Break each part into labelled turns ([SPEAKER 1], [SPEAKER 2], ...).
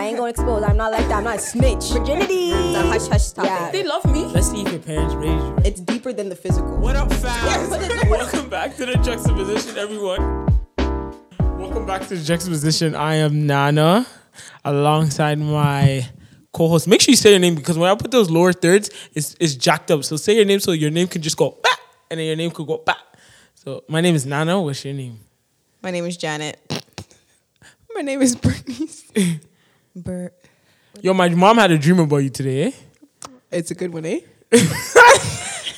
[SPEAKER 1] I ain't gonna expose. I'm not like that. I'm not a snitch. Virginity.
[SPEAKER 2] It's a hush hush topic.
[SPEAKER 1] Yeah.
[SPEAKER 3] They love me.
[SPEAKER 4] Let's see if your parents raised you.
[SPEAKER 1] It's deeper than the physical.
[SPEAKER 4] What up, fam? Welcome back to the juxtaposition, everyone. Welcome back to the juxtaposition. I am Nana, alongside my co-host. Make sure you say your name because when I put those lower thirds, it's, it's jacked up. So say your name so your name can just go back, and then your name could go back. So my name is Nana. What's your name?
[SPEAKER 3] My name is Janet.
[SPEAKER 2] My name is Bernice.
[SPEAKER 3] Bert.
[SPEAKER 4] Yo, my mom had a dream about you today. Eh?
[SPEAKER 2] It's a good one, eh?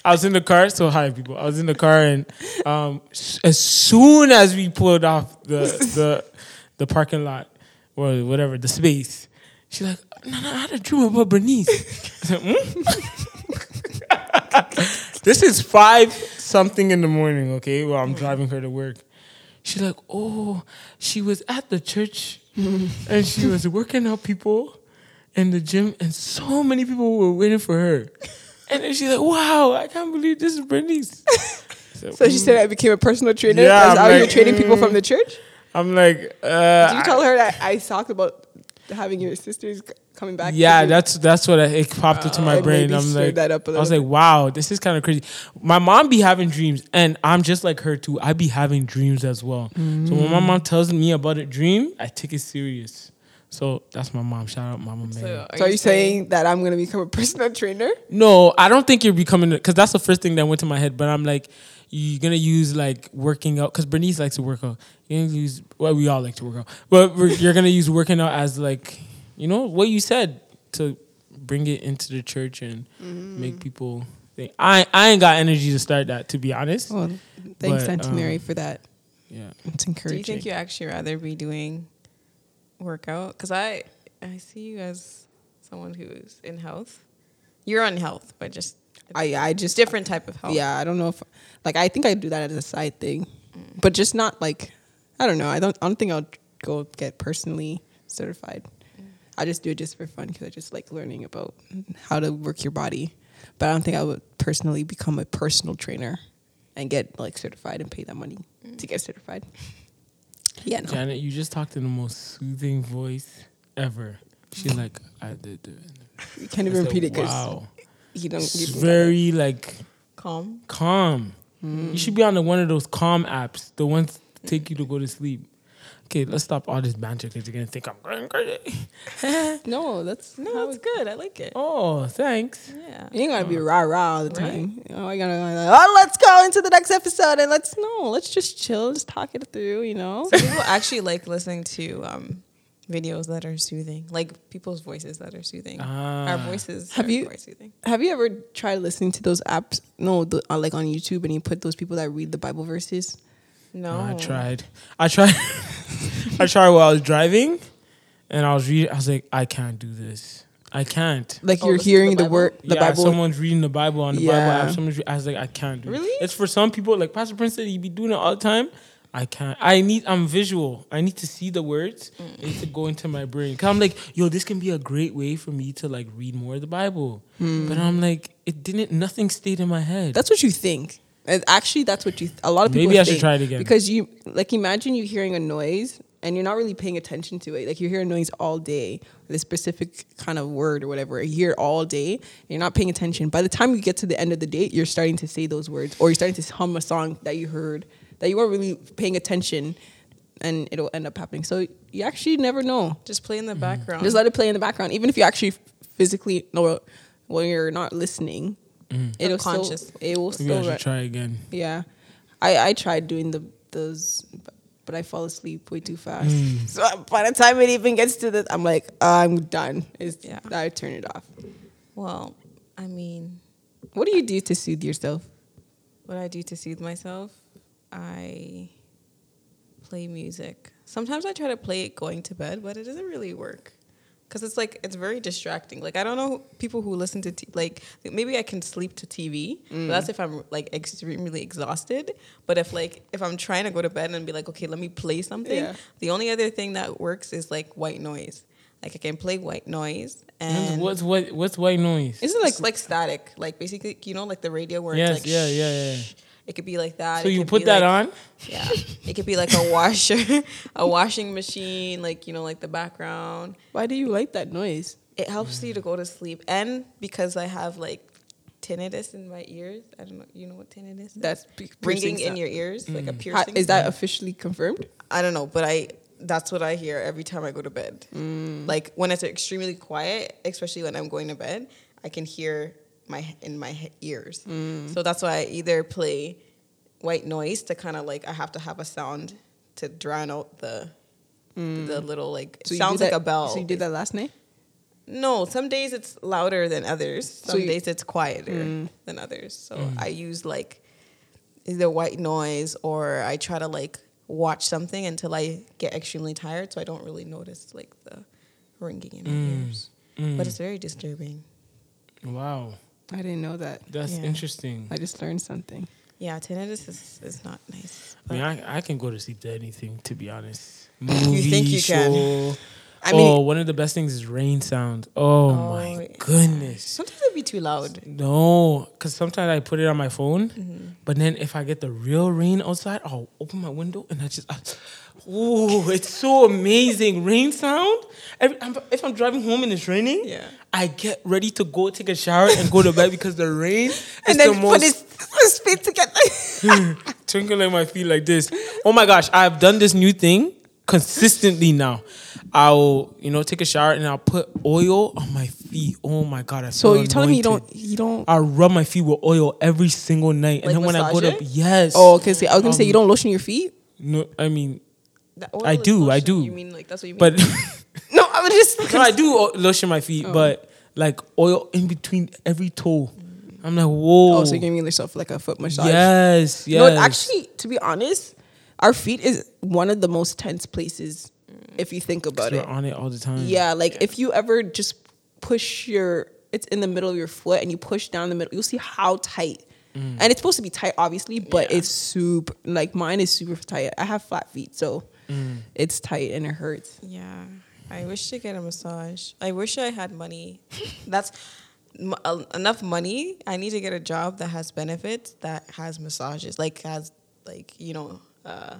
[SPEAKER 4] I was in the car. So hi, people. I was in the car, and um, s- as soon as we pulled off the the the parking lot or whatever the space, she's like, "No, no, I had a dream about Bernice." I said, "Hmm?" this is five something in the morning. Okay, well, I'm driving her to work. She's like, "Oh, she was at the church, and she was working out people." in the gym, and so many people were waiting for her. And then she's like, "Wow, I can't believe this is Bernice."
[SPEAKER 2] So she said I became a personal trainer.
[SPEAKER 4] Yeah, I'm
[SPEAKER 2] how you're
[SPEAKER 4] like,
[SPEAKER 2] training people from the church.
[SPEAKER 4] I'm like, uh,
[SPEAKER 2] Did you tell her that I talked about having your sisters coming back?
[SPEAKER 4] yeah, that's that's what I, it popped into my
[SPEAKER 2] Uh,
[SPEAKER 4] brain. I'm
[SPEAKER 2] stirred
[SPEAKER 4] like,
[SPEAKER 2] that up a
[SPEAKER 4] I was
[SPEAKER 2] little
[SPEAKER 4] like, wow, this is kind of crazy. My mom be having dreams, and I'm just like her too. I be having dreams as well. So when my mom tells me about a dream, I take it serious. So that's my mom. Shout out, Mama Mary.
[SPEAKER 3] So
[SPEAKER 2] So are you saying that I'm gonna become a personal trainer?
[SPEAKER 4] No, I don't think you're becoming because that's the first thing that went to my head. But I'm like, you're gonna use like working out because Bernice likes to work out. You're gonna use well, we all like to work out, but we're, you're gonna use working out as like, you know, what you said to bring it into the church and make people. Think. I I ain't got energy to start that to be honest.
[SPEAKER 2] Well, thanks,
[SPEAKER 4] But,
[SPEAKER 2] Auntie
[SPEAKER 4] um,
[SPEAKER 2] Mary, for that.
[SPEAKER 4] Yeah,
[SPEAKER 2] It's encouraging.
[SPEAKER 3] Do you think you actually rather be doing workout? Because I I see you as someone who's in health. You're on health, but just
[SPEAKER 2] I I just
[SPEAKER 3] different type of health.
[SPEAKER 2] Yeah, I don't know if like I think I do that as a side thing, but just not like I don't know. I don't I don't think I'll go get personally certified. I just do it just for fun because I just like learning about how to work your body. But I don't think I would personally become a personal trainer and get like certified and pay that money to get certified. Yeah, no.
[SPEAKER 4] Janet, you just talked in the most soothing voice ever. She's like, I did do it.
[SPEAKER 2] You can't even
[SPEAKER 4] said,
[SPEAKER 2] repeat it because
[SPEAKER 4] wow.
[SPEAKER 2] you don't.
[SPEAKER 4] It's
[SPEAKER 2] You don't
[SPEAKER 4] very like
[SPEAKER 3] Calm.
[SPEAKER 4] calm.
[SPEAKER 2] Mm.
[SPEAKER 4] You should be on the, one of those calm apps, the ones that take you to go to sleep. Okay, let's stop all this banter because you're gonna think I'm going crazy.
[SPEAKER 2] no, that's
[SPEAKER 3] No,
[SPEAKER 2] how
[SPEAKER 3] it's good. I like it.
[SPEAKER 4] Oh, thanks.
[SPEAKER 3] Yeah.
[SPEAKER 2] You ain't gonna be rah rah all the time. You know, I gotta like, oh, let's go into the next episode and let's no, let's just chill, just talk it through. You know,
[SPEAKER 3] Some people actually like listening to um, videos that are soothing, like people's voices that are soothing. Our
[SPEAKER 4] Ah.
[SPEAKER 3] voices
[SPEAKER 2] Have
[SPEAKER 3] are
[SPEAKER 2] you-
[SPEAKER 3] soothing.
[SPEAKER 2] have you ever tried listening to those apps? No, the, uh, like on YouTube, and you put those people that read the Bible verses.
[SPEAKER 3] No,
[SPEAKER 4] I tried. I tried. I tried while I was driving, and I was reading. I was like, I can't do this. I can't.
[SPEAKER 2] Like
[SPEAKER 3] Oh,
[SPEAKER 2] you're
[SPEAKER 3] listen to
[SPEAKER 2] hearing
[SPEAKER 3] the
[SPEAKER 2] the,
[SPEAKER 3] Bible?
[SPEAKER 2] word, the
[SPEAKER 4] yeah,
[SPEAKER 2] Bible.
[SPEAKER 4] someone's reading the Bible on the Bible
[SPEAKER 2] Yeah.
[SPEAKER 4] app. Someone's re- I was like, I can't do it.
[SPEAKER 3] Really?
[SPEAKER 4] It's for some people. Like Pastor Prince said, he be doing it all the time. I can't. I need. I'm visual. I need to see the words. Mm. It needs to go into my brain. Cause I'm like, yo, this can be a great way for me to like read more of the Bible. Hmm. But I'm like, it didn't. Nothing stayed in my head.
[SPEAKER 2] That's what you think. And actually, that's what you. a lot of people.
[SPEAKER 4] Maybe I should try it again.
[SPEAKER 2] because you like imagine you hearing a noise and you're not really paying attention to it. Like you hear a noise all day, this specific kind of word or whatever. You hear all day, and you're not paying attention. By the time you get to the end of the day, you're starting to say those words, or you're starting to hum a song that you heard that you weren't really paying attention, and it'll end up happening. So you actually never know.
[SPEAKER 3] just play in the mm-hmm. background.
[SPEAKER 2] Just let it play in the background, even if you actually physically know when you're not listening. It'll still, it will
[SPEAKER 4] Maybe I
[SPEAKER 2] still
[SPEAKER 4] should try again.
[SPEAKER 2] yeah, I I tried doing the those, but I fall asleep way too fast.
[SPEAKER 4] Hmm.
[SPEAKER 2] So by the time it even gets to the, I'm like I'm done. It's
[SPEAKER 3] Yeah.
[SPEAKER 2] I turn it off.
[SPEAKER 3] well, I mean,
[SPEAKER 2] What do you do to soothe yourself?
[SPEAKER 3] what I do to soothe myself, I play music. Sometimes I try to play it going to bed, but it doesn't really work. Cause it's like it's very distracting. Like I don't know people who listen to t- like maybe I can sleep to TV. But that's if I'm like extremely exhausted. But if like if I'm trying to go to bed and be like, okay, let me play something.
[SPEAKER 2] Yeah.
[SPEAKER 3] The only other thing that works is like white noise. Like I can play white noise and
[SPEAKER 4] What's what? What's white noise?
[SPEAKER 2] Isn't it
[SPEAKER 3] like
[SPEAKER 2] like
[SPEAKER 3] like static, like basically you know like the radio where
[SPEAKER 4] Yes,
[SPEAKER 3] it's like
[SPEAKER 4] yeah, yeah, yeah.
[SPEAKER 3] shh. It could be like that.
[SPEAKER 4] So
[SPEAKER 3] It
[SPEAKER 4] you
[SPEAKER 3] could
[SPEAKER 4] put
[SPEAKER 3] be
[SPEAKER 4] that
[SPEAKER 3] like-
[SPEAKER 4] on?
[SPEAKER 3] Yeah. It could be like a washer, a washing machine, like, you know, like the background.
[SPEAKER 2] Why do you like that noise?
[SPEAKER 3] It helps you to
[SPEAKER 4] Mm.
[SPEAKER 3] go to sleep. And because I have like tinnitus in my ears. I don't know. You know what tinnitus is?
[SPEAKER 2] That's p-
[SPEAKER 3] ringing
[SPEAKER 2] piercing
[SPEAKER 3] in your ears, like a piercing.
[SPEAKER 2] Is that officially confirmed?
[SPEAKER 3] I don't know, but I that's what I hear every time I go to bed.
[SPEAKER 2] Mm.
[SPEAKER 3] Like when it's extremely quiet, especially when I'm going to bed, I can hear my in my ears.
[SPEAKER 2] Mm.
[SPEAKER 3] So that's why I either play white noise to kind of like I have to have a sound to drown out the the little like
[SPEAKER 2] Mm. So
[SPEAKER 3] sounds like a bell.
[SPEAKER 2] So you did that last night?
[SPEAKER 3] No, some days it's louder than others. Some
[SPEAKER 2] you- Mm.
[SPEAKER 3] days it's quieter than others. So I use like either white noise or I try to like watch something until I get extremely tired so I don't really notice like the ringing in my ears. But it's very disturbing.
[SPEAKER 4] Wow,
[SPEAKER 2] I didn't know that.
[SPEAKER 4] that's
[SPEAKER 3] Yeah.
[SPEAKER 4] interesting.
[SPEAKER 2] I just learned something.
[SPEAKER 3] Yeah, tinnitus is, is not nice.
[SPEAKER 4] I mean, I, I can go to sleep to anything, to be honest.
[SPEAKER 3] You think you can?
[SPEAKER 2] I mean-
[SPEAKER 4] oh, one of the best things is rain sound. Oh,
[SPEAKER 3] Oh,
[SPEAKER 4] my goodness.
[SPEAKER 3] Sometimes it'd be too loud.
[SPEAKER 4] No, because sometimes I put it on my phone,
[SPEAKER 3] Mm-hmm.
[SPEAKER 4] but then if I get the real rain outside, I'll open my window and I just, I, ooh, it's so amazing. Rain sound. Every, I'm- if I'm driving home and it's raining,
[SPEAKER 3] Yeah.
[SPEAKER 4] I get ready to go take a shower and go to bed because the rain is
[SPEAKER 2] And
[SPEAKER 4] the
[SPEAKER 2] then put
[SPEAKER 4] most
[SPEAKER 2] his, his feet together.
[SPEAKER 4] twinkling my feet like this. Oh my gosh, I've done this new thing consistently now. I'll, you know, take a shower and I'll put oil on my feet. Oh my god, I
[SPEAKER 2] so you're telling me you don't you don't
[SPEAKER 4] I rub my feet with oil every single night,
[SPEAKER 3] Like
[SPEAKER 4] and then when I go to
[SPEAKER 3] it?
[SPEAKER 4] yes,
[SPEAKER 2] Oh, okay. See, I was gonna say
[SPEAKER 4] Um,
[SPEAKER 2] you don't lotion your feet.
[SPEAKER 4] no, I mean, I
[SPEAKER 3] is
[SPEAKER 4] do, I do.
[SPEAKER 3] You mean like that's what you mean?
[SPEAKER 4] but
[SPEAKER 2] No, I was just
[SPEAKER 4] no, I do o- lotion my feet,
[SPEAKER 2] Oh.
[SPEAKER 4] but like oil in between every toe. I'm like, whoa,
[SPEAKER 2] Oh, so you're giving yourself like a foot massage.
[SPEAKER 4] yes, yes.
[SPEAKER 2] No, actually, to be honest, our feet is one of the most tense places if you think about
[SPEAKER 4] we're
[SPEAKER 2] it.
[SPEAKER 4] on it all the time.
[SPEAKER 2] Yeah, like if you ever just push your, it's in the middle of your foot and you push down the middle, you'll see how tight.
[SPEAKER 4] Mm.
[SPEAKER 2] And it's supposed to be tight, obviously, but it's super, like mine is super tight. I have flat feet, so
[SPEAKER 4] Mm.
[SPEAKER 2] it's tight and it hurts.
[SPEAKER 3] Yeah, I wish to get a massage. I wish I had money. That's m- uh, enough money. I need to get a job that has benefits that has massages, like has like you know uh,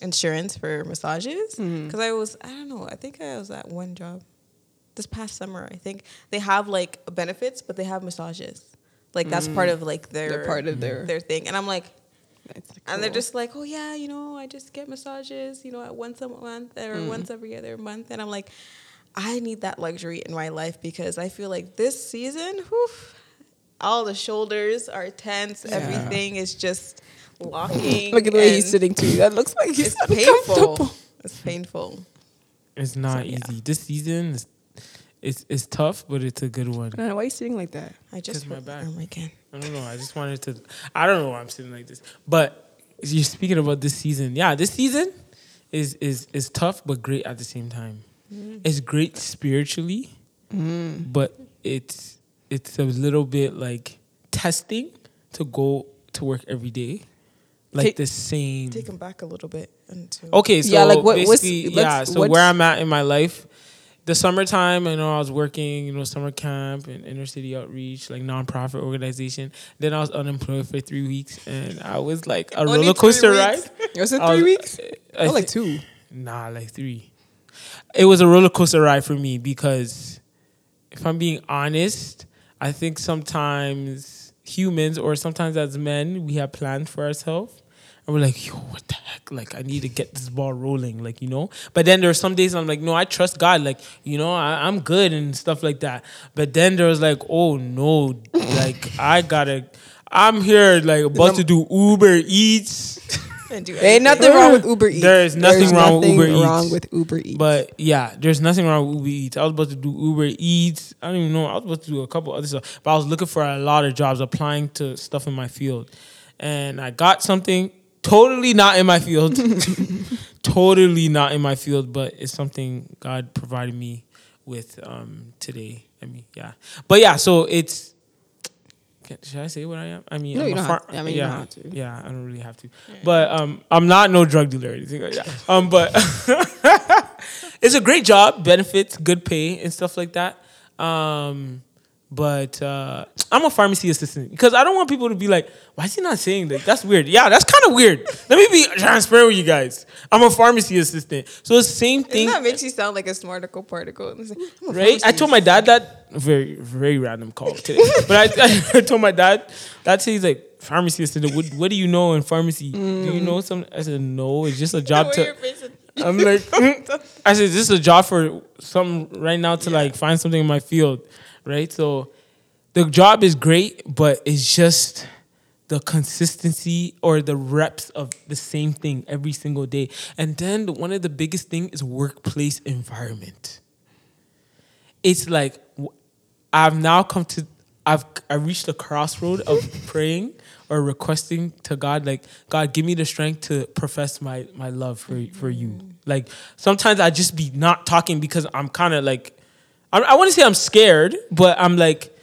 [SPEAKER 3] insurance for massages. Mm-hmm. Because I was, I don't know. I think I was at one job this past summer. I think they have like benefits, but they have massages. Like that's part mm. of like their
[SPEAKER 2] They're part of their- mm-hmm.
[SPEAKER 3] their thing. And I'm like,
[SPEAKER 2] It's
[SPEAKER 3] and they're just like, oh yeah, you know, I just get massages, you know, at once a month or
[SPEAKER 2] Mm.
[SPEAKER 3] once every other month, and I'm like, I need that luxury in my life because I feel like this season, whew, all the shoulders are tense, everything is just locking.
[SPEAKER 2] Look at the way he's sitting too. That looks like he's
[SPEAKER 3] It's painful.
[SPEAKER 2] uncomfortable.
[SPEAKER 3] It's painful.
[SPEAKER 4] it's not
[SPEAKER 3] So, yeah.
[SPEAKER 4] easy. This season is it's it's tough, but it's a good one.
[SPEAKER 2] Man, why are you sitting like that?
[SPEAKER 3] I just
[SPEAKER 4] 'Cause my
[SPEAKER 3] hurt
[SPEAKER 4] back.
[SPEAKER 3] Oh arm again.
[SPEAKER 4] I don't know. I just wanted to. I don't know why I'm sitting like this. But you're speaking about this season. Yeah, this season is is is tough but great at the same time. Mm. It's great spiritually, mm. but it's it's a little bit like testing to go to work every day, like
[SPEAKER 2] Take-
[SPEAKER 4] the same.
[SPEAKER 3] Take them back a little bit into
[SPEAKER 4] Okay, so
[SPEAKER 2] Yeah, like, what- what's-
[SPEAKER 4] basically, yeah. So where I'm at in my life, the summertime, you know, I was working, you know, summer camp and inner city outreach, like nonprofit organization. Then I was unemployed for three weeks, and I was like a roller coaster ride.
[SPEAKER 2] Was it
[SPEAKER 4] I
[SPEAKER 2] three
[SPEAKER 4] was-
[SPEAKER 2] weeks?
[SPEAKER 4] Uh, I
[SPEAKER 2] Oh, like two.
[SPEAKER 4] Nah, like three. It was a roller coaster ride for me because, if I'm being honest, I think sometimes humans or sometimes as men we have plans for ourselves. And we're like, yo, what the heck? Like, I need to get this ball rolling, like, you know? But then there are some days I'm like, no, I trust God. Like, you know, I, I'm good and stuff like that. But then there was like, oh, no, like, I gotta, I'm here, like, about to do Uber Eats.
[SPEAKER 3] and do
[SPEAKER 2] There ain't nothing wrong with Uber Eats.
[SPEAKER 4] There is nothing wrong with
[SPEAKER 2] nothing
[SPEAKER 4] Uber Eats.
[SPEAKER 2] wrong with Uber Eats.
[SPEAKER 4] But yeah, there's nothing wrong with Uber Eats. I was about to do Uber Eats. I don't even know. I was about to do a couple other stuff, but I was looking for a lot of jobs, applying to stuff in my field, and I got something totally not in my field, totally not in my field, but it's something God provided me with um, today. I mean, yeah, but yeah, so it's. Can- Should I say what I am? I mean,
[SPEAKER 2] No,
[SPEAKER 4] I'm
[SPEAKER 2] you
[SPEAKER 4] a
[SPEAKER 2] don't
[SPEAKER 4] far-
[SPEAKER 2] have- I mean, you
[SPEAKER 4] yeah,
[SPEAKER 2] don't have to.
[SPEAKER 4] Yeah, I don't really have to. But um, I'm not no drug dealer or anything like that. Um, but it's a great job, benefits, good pay, and stuff like that. Um, but uh, I'm a pharmacy assistant because I don't want people to be like, "Why is he not saying that?" That's weird. Yeah, that's kind of weird. Let me be transparent with you guys. I'm a pharmacy assistant, so the same thing,
[SPEAKER 3] that makes you sound like a smarticle particle? Like,
[SPEAKER 4] right? I told my dad that very very random call today, but I, I told my dad that he's like pharmacy assistant. What, what do you know in pharmacy? Do you know some? I said no. It's just a job to.
[SPEAKER 3] your face is-
[SPEAKER 4] I'm like, mm. I said, this is a job for some right now to like find something in my field, right? So the job is great, but it's just the consistency or the reps of the same thing every single day. And then the, one of the biggest thing is workplace environment. It's like I've now come to I've I reached a crossroad of praying or requesting to God like God give me the strength to profess my my love for for you. Like sometimes I just be not talking because I'm kind of like I, I want to say I'm scared, but I'm like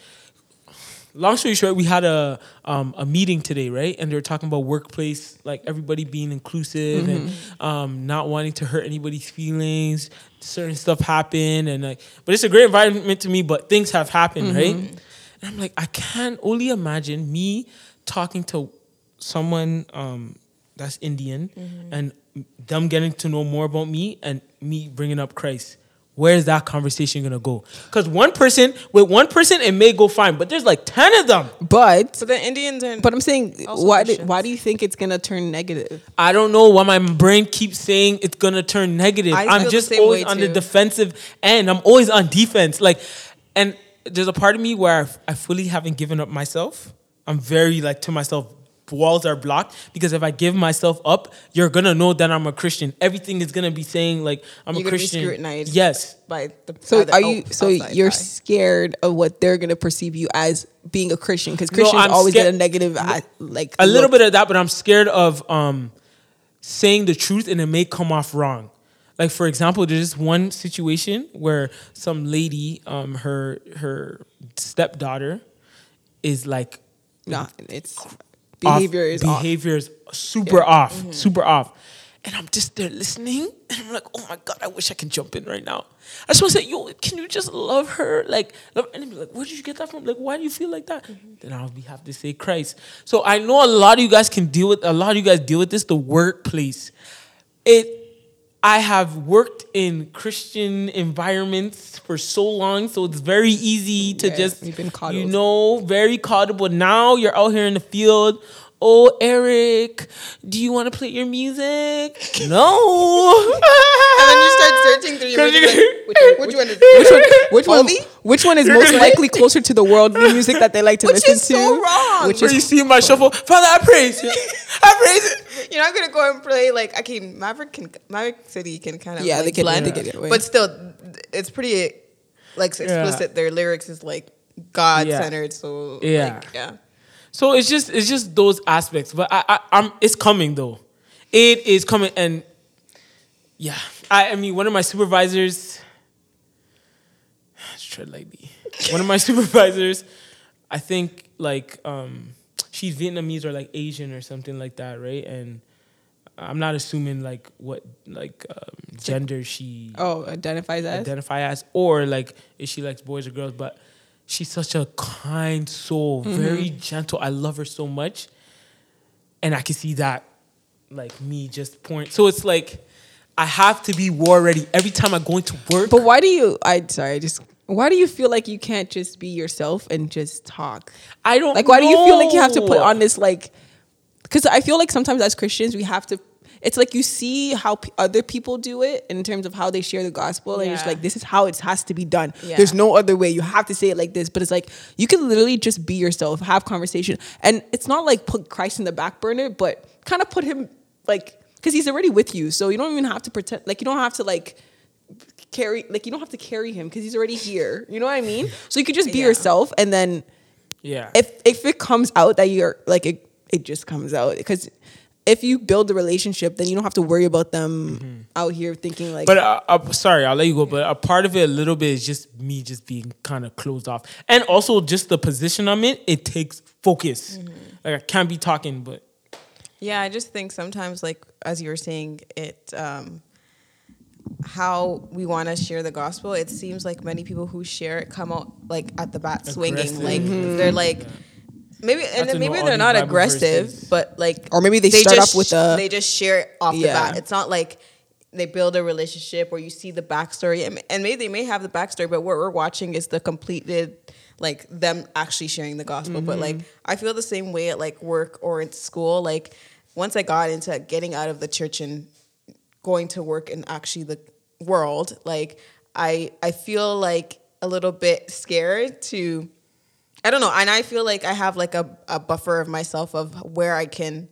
[SPEAKER 4] long story short, we had a um, a meeting today, right? And they were talking about workplace, like everybody being inclusive and um, not wanting to hurt anybody's feelings. Certain stuff happened, and like, but it's a great environment to me. But things have happened, right? And I'm like, I can only imagine me talking to someone um, that's Indian and them getting to know more about me and me bringing up Christ. Where's that conversation gonna go? Because one person with one person it may go fine, but there's like ten of them.
[SPEAKER 2] But
[SPEAKER 3] So the Indians are.
[SPEAKER 2] but I'm saying why do, why do you think it's gonna turn negative?
[SPEAKER 4] I don't know why my brain keeps saying it's gonna turn negative.
[SPEAKER 3] I
[SPEAKER 4] I'm just always
[SPEAKER 3] way
[SPEAKER 4] on the defensive end. I'm always on defense. Like, and there's a part of me where I've- I fully haven't given up myself. I'm very like to myself. Walls are blocked because if I give myself up, you're gonna know that I'm a Christian. Everything is gonna be saying like I'm
[SPEAKER 3] You're
[SPEAKER 4] a
[SPEAKER 3] gonna be
[SPEAKER 4] Christian.
[SPEAKER 3] scrutinized.
[SPEAKER 4] Yes,
[SPEAKER 3] by the
[SPEAKER 2] So
[SPEAKER 3] by the
[SPEAKER 2] are you? So you're
[SPEAKER 3] eye.
[SPEAKER 2] scared of what they're gonna perceive you as being a Christian because Christians
[SPEAKER 4] I'm
[SPEAKER 2] always
[SPEAKER 4] scared-
[SPEAKER 2] get a negative, like
[SPEAKER 4] a little bit of that, but I'm scared of um, saying the truth and it may come off wrong. Like for example, there's this one situation where some lady, um, her her stepdaughter, is like
[SPEAKER 2] Nah, it's
[SPEAKER 4] off-
[SPEAKER 2] behavior is off.
[SPEAKER 4] behavior is super off, mm-hmm. super off. And I'm just there listening, and I'm like, oh my god, I wish I could jump in right now. I just want to say, yo, can you just love her? Like, love, and be like, where did you get that from? Like, why do you feel like that? Mm-hmm. Then I'll be have to say Christ. So I know a lot of you guys can deal with a lot of you guys deal with this. The workplace, it. I have worked in Christian environments for so long, so it's very easy to
[SPEAKER 2] Yeah,
[SPEAKER 4] just you know very coddled. But now you're out here in the field. Oh, Eric, do you want to play your music? No.
[SPEAKER 3] And then you start searching through your music, like, which, one- which one is
[SPEAKER 2] Which one? Which one? Which one is most likely closer to the worldly music that they like to listen to.
[SPEAKER 3] Which
[SPEAKER 2] listen
[SPEAKER 3] is
[SPEAKER 2] to?
[SPEAKER 3] so wrong.
[SPEAKER 2] Which
[SPEAKER 4] Where you see my shuffle, Father, I praise you. I praise it.
[SPEAKER 3] You're not gonna go and play like okay, Maverick can Maverick City can kind of
[SPEAKER 2] Yeah,
[SPEAKER 3] like
[SPEAKER 2] they can-
[SPEAKER 3] blend,
[SPEAKER 2] they can
[SPEAKER 3] but still, it's pretty like explicit. Their lyrics is like God centered, so
[SPEAKER 4] Yeah.
[SPEAKER 3] like, yeah.
[SPEAKER 4] So it's just it's just those aspects, but I, I I'm it's coming though. It is coming, and yeah, I I mean one of my supervisors. Tread lightly. One of my supervisors, I think like um, she's Vietnamese or like Asian or something like that, right? And I'm not assuming like what like um, gender she
[SPEAKER 2] oh identifies as.
[SPEAKER 4] identify as, or like if she likes boys or girls. But she's such a kind soul, mm-hmm. very gentle. I love her so much, and I can see that, like me just pouring. So it's like I have to be war ready every time I go into work.
[SPEAKER 2] But why do you? I sorry, I just why do you feel like you can't just be yourself and just talk?
[SPEAKER 4] I don't
[SPEAKER 2] Like, why do you feel like you have to put on this like? Because I feel like sometimes as Christians we have to. It's like you see how p- other people do it in terms of how they share the gospel, and you're just like, this is how it has to be done.
[SPEAKER 3] Yeah.
[SPEAKER 2] There's no other way. You have to say it like this. But it's like you can literally just be yourself, have conversation, and it's not like put Christ in the back burner, but kind of put him like because he's already with you, so you don't even have to pretend. Like you don't have to like carry like you don't have to carry him because he's already here. You know what I mean? So you could just be
[SPEAKER 3] Yeah.
[SPEAKER 2] yourself, and then
[SPEAKER 4] Yeah.
[SPEAKER 2] if if it comes out that you're like it, it just comes out because if you build a relationship, then you don't have to worry about them out here thinking like.
[SPEAKER 4] But uh, uh, sorry, I'll let you go. But a part of it, a little bit, is just me just being kind of closed off, and also just the position I'm in. It takes focus. Like I can't be talking, but
[SPEAKER 3] Yeah, I just think sometimes, like as you were saying, it. Um, how we want to share the gospel, it seems like many people who share it come out like at the bat swinging,
[SPEAKER 4] Aggressive.
[SPEAKER 3] like they're like. Maybe and then maybe they're not
[SPEAKER 4] Bible
[SPEAKER 3] aggressive,
[SPEAKER 4] verses.
[SPEAKER 3] but like
[SPEAKER 2] Or maybe they start
[SPEAKER 3] just
[SPEAKER 2] off with a-
[SPEAKER 3] they just share it off the bat. It's not like they build a relationship or you see the backstory, and, and maybe they may have the backstory, but what we're watching is the completed like them actually sharing the gospel. But like I feel the same way at like work or in school. Like once I got into getting out of the church and going to work in actually the world, like I I feel like a little bit scared to I don't know, and I feel like I have like a, a buffer of myself of where I can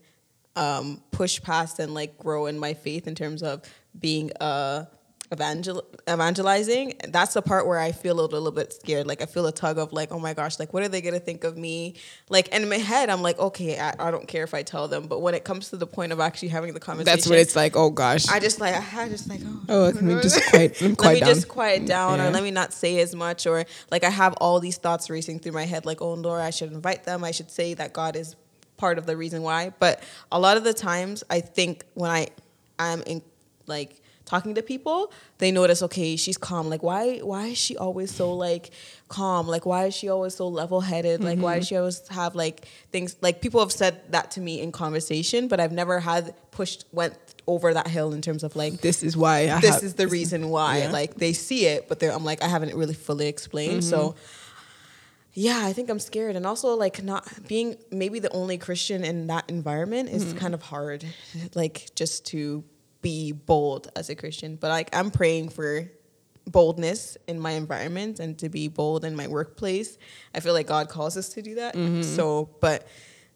[SPEAKER 3] um, push past and like grow in my faith in terms of being uh evangel evangelizing. That's the part where I feel a little bit scared. Like I feel a tug of like, oh my gosh, like what are they gonna think of me? Like, and in my head, I'm like, okay, I, I don't care if I tell them, but when it comes to the point of actually having the conversation,
[SPEAKER 2] That's what it's like. Oh gosh.
[SPEAKER 3] I just like I just like oh,
[SPEAKER 2] Oh, let me just quiet- let me down.
[SPEAKER 3] just quiet down
[SPEAKER 2] Yeah.
[SPEAKER 3] or let me not say as much or like I have all these thoughts racing through my head like oh Laura I should invite them I should say that God is part of the reason why but a lot of the times I think when I I'm in like talking to people they notice okay she's calm like why why is she always so like calm like why is she always so level headed like why
[SPEAKER 2] Mm-hmm.
[SPEAKER 3] does she always have like things like people have said that to me in conversation but I've never had pushed went over that hill in terms of like
[SPEAKER 2] this is why I
[SPEAKER 3] this
[SPEAKER 2] have,
[SPEAKER 3] is the reason why.
[SPEAKER 2] Yeah.
[SPEAKER 3] Like they see it, but I'm like I haven't really fully explained. So
[SPEAKER 2] Mm-hmm.
[SPEAKER 3] yeah, I think I'm scared, and also like not being maybe the only Christian in that environment is
[SPEAKER 2] Mm-hmm.
[SPEAKER 3] kind of hard. Like just to be bold as a Christian, but like I'm praying for boldness in my environment and to be bold in my workplace. I feel like God calls us to do that.
[SPEAKER 2] Mm-hmm.
[SPEAKER 3] So, but